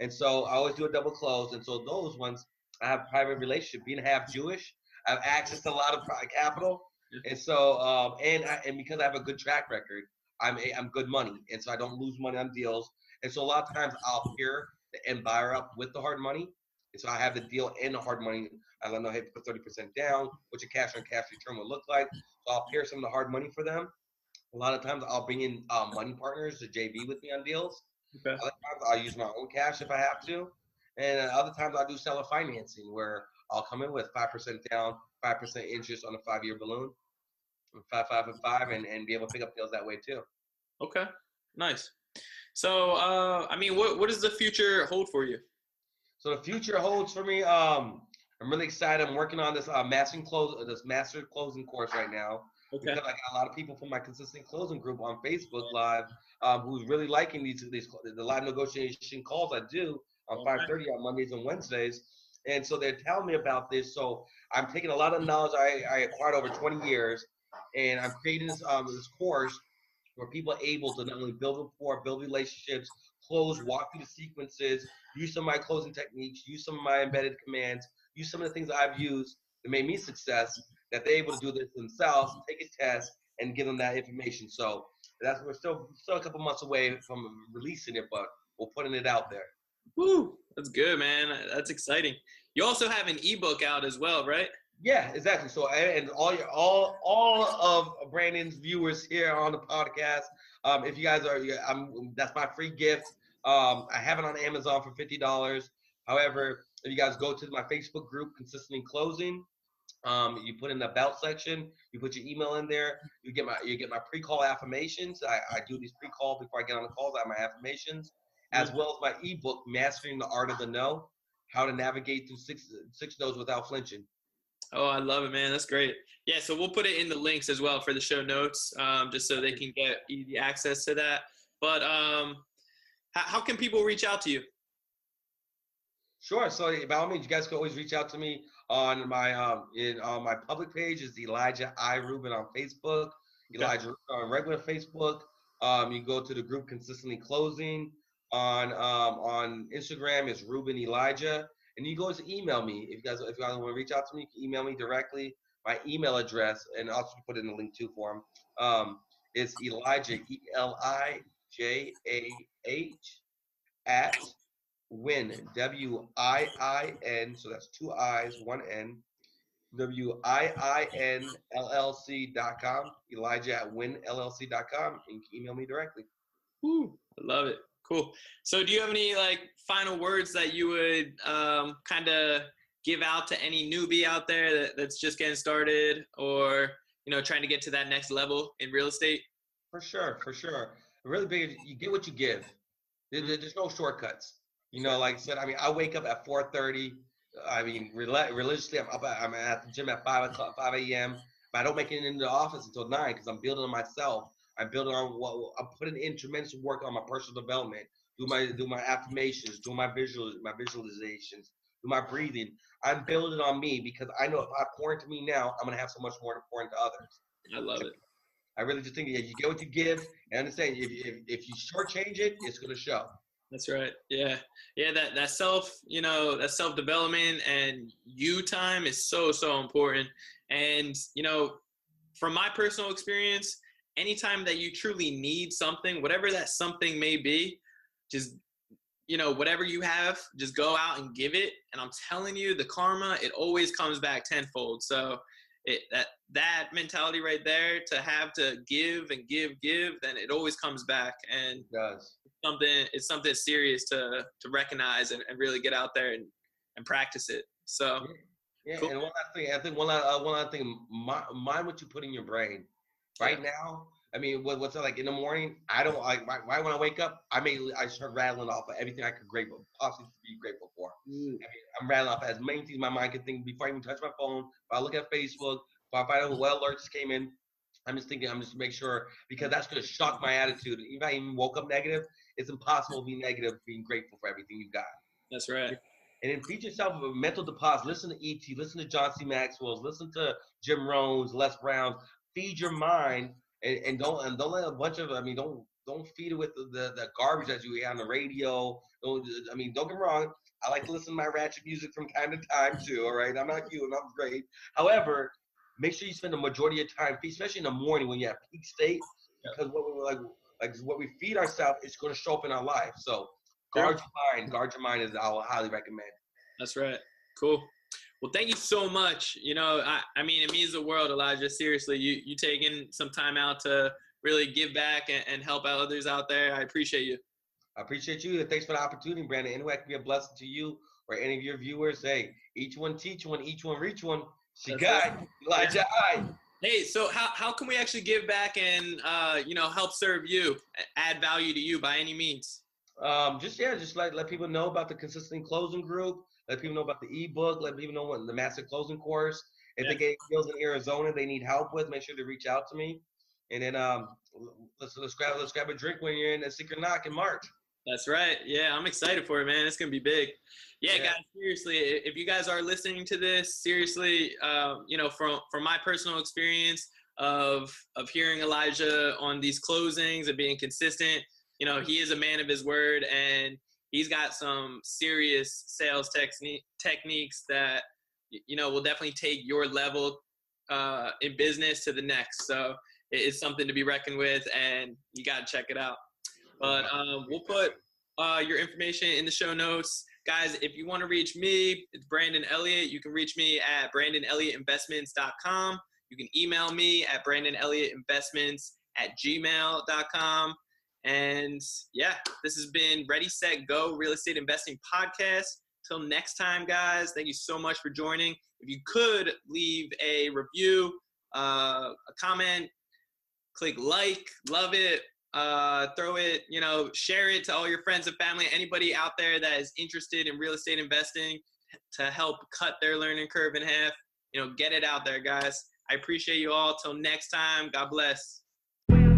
And so I always do a double close. And so those ones, I have private relationship. Being half Jewish, I have access to a lot of private capital, and so um, and I, and because I have a good track record, I'm a, I'm good money, and so I don't lose money on deals. And so a lot of times I'll pair the end buyer up with the hard money, and so I have the deal and the hard money. I let them know, hey, put 30% down, what your cash on cash return will look like. So I'll pair some of the hard money for them. A lot of times I'll bring in uh, money partners to JV with me on deals. Okay. Other times I'll use my own cash if I have to. And other times I'll do seller financing where I'll come in with 5% down, 5% interest on a five year balloon, five, five, and five, and, and be able to pick up deals that way too. Okay, nice. So, uh, I mean, what, what does the future hold for you? So the future holds for me. Um, I'm really excited. I'm working on this uh, mastering close, this master closing course right now. Okay. Because I got a lot of people from my consistent closing group on Facebook Live um, who's really liking these these the live negotiation calls I do on okay. 5:30 on Mondays and Wednesdays. And so they're telling me about this. So I'm taking a lot of knowledge I, I acquired over 20 years, and I'm creating this um, this course where people are able to not only build rapport, build relationships, close, walk through the sequences, use some of my closing techniques, use some of my embedded commands, use some of the things I've used that made me success, that they're able to do this themselves, take a test, and give them that information. So that's we're still still a couple months away from releasing it, but we're putting it out there. Woo, that's good, man. That's exciting. You also have an ebook out as well, right? Yeah, exactly. So and all your all all of Brandon's viewers here on the podcast, um, if you guys are, I'm that's my free gift. Um, I have it on Amazon for fifty dollars. However, if you guys go to my Facebook group, consistently closing, um, you put in the about section, you put your email in there, you get my you get my pre-call affirmations. I, I do these pre-call before I get on the calls. I have my affirmations, as well as my ebook, Mastering the Art of the No, how to navigate through six six no's without flinching. Oh, I love it, man. That's great. Yeah, so we'll put it in the links as well for the show notes, um, just so they can get easy access to that. But um, how, how can people reach out to you? Sure. So by all means, you guys can always reach out to me on my um in on my public page is Elijah I Rubin on Facebook, Elijah on regular Facebook. Um, you go to the group consistently closing on um on Instagram is Rubin Elijah, and you go to email me if you guys if you guys want to reach out to me, you can email me directly. My email address and also put in the link too for him. Um, is Elijah E L I J A H at win W I I N. So that's two I's, one N. W I I N L L C dot com. Elijah at wiinllc dot com. And you can email me directly. Woo, I love it. Cool. So, do you have any like final words that you would um, kind of give out to any newbie out there that, that's just getting started, or you know, trying to get to that next level in real estate? For sure, for sure. Really big. You get what you give. There's no shortcuts. You know, like I said, I mean, I wake up at 4:30. I mean, religiously, I'm up. At, I'm at the gym at five o'clock, 5 a.m. But I don't make it into the office until nine because I'm building on myself. I'm building on what I'm putting in tremendous work on my personal development. Do my do my affirmations, do my visual my visualizations, do my breathing. I'm building on me because I know if I pour into me now, I'm gonna have so much more to pour into others. I love it. I really just think that you get what you give, and understand if if, if you shortchange it, it's gonna show. That's right. Yeah. Yeah, that that self, you know, that self-development and you time is so so important. And, you know, from my personal experience, anytime that you truly need something, whatever that something may be, just you know, whatever you have, just go out and give it. And I'm telling you, the karma, it always comes back tenfold. So it, that that mentality right there to have to give and give give then it always comes back and it does something it's something serious to to recognize and, and really get out there and, and practice it so yeah cool. and one last thing i think one last, uh, one last thing mind what you put in your brain right yeah. now I mean, what, what's it like in the morning? I don't like Why, right when I wake up. I may I start rattling off of everything I could grateful, possibly be grateful for. Mm. I mean, I'm rattling off as many things my mind can think before I even touch my phone. If I look at Facebook, if I find out what alerts came in, I'm just thinking. I'm just make sure because that's going to shock my attitude. Even if I even woke up negative, it's impossible to be negative being grateful for everything you've got. That's right. And then feed yourself with a mental deposit. Listen to ET. Listen to John C. Maxwell's. Listen to Jim Rohn's, Les Brown's. Feed your mind and, and don't and don't let a bunch of I mean don't don't feed it with the, the, the garbage that you hear on the radio. Don't I mean don't get me wrong. I like to listen to my ratchet music from time to time too. All right, I'm not you and I'm great. However, make sure you spend the majority of your time, especially in the morning when you're at peak state, because what we like like what we feed ourselves is going to show up in our life. So guard your mind. Guard your mind is I will highly recommend. That's right. Cool. Well, thank you so much. You know, I, I mean, it means the world, Elijah. Seriously, you you taking some time out to really give back and, and help out others out there. I appreciate you. I appreciate you. Thanks for the opportunity, Brandon. Anyway, I can be a blessing to you or any of your viewers. Hey, each one teach one, each one reach one. She got Elijah I. Hey, so how, how can we actually give back and uh, you know help serve you, add value to you by any means? Um, just yeah, just like let people know about the consistent closing group. Let people know about the ebook. Let people know what the master closing course. If yeah. they get deals in Arizona, they need help with. Make sure to reach out to me. And then um, let's let's grab let's grab a drink when you're in a secret knock in March. That's right. Yeah, I'm excited for it, man. It's gonna be big. Yeah, yeah. guys. Seriously, if you guys are listening to this, seriously, uh, you know, from from my personal experience of of hearing Elijah on these closings and being consistent, you know, he is a man of his word, and he's got some serious sales technique techniques that you know will definitely take your level uh, in business to the next. So it's something to be reckoned with, and you got to check it out. But um, we'll put uh, your information in the show notes. Guys, if you want to reach me, it's Brandon Elliott. You can reach me at brandonelliottinvestments.com. You can email me at brandonelliottinvestments at gmail.com. And yeah, this has been Ready, Set, Go Real Estate Investing Podcast. Till next time, guys, thank you so much for joining. If you could leave a review, uh, a comment, click like, love it, uh, throw it, you know, share it to all your friends and family, anybody out there that is interested in real estate investing to help cut their learning curve in half. You know, get it out there, guys. I appreciate you all. Till next time, God bless.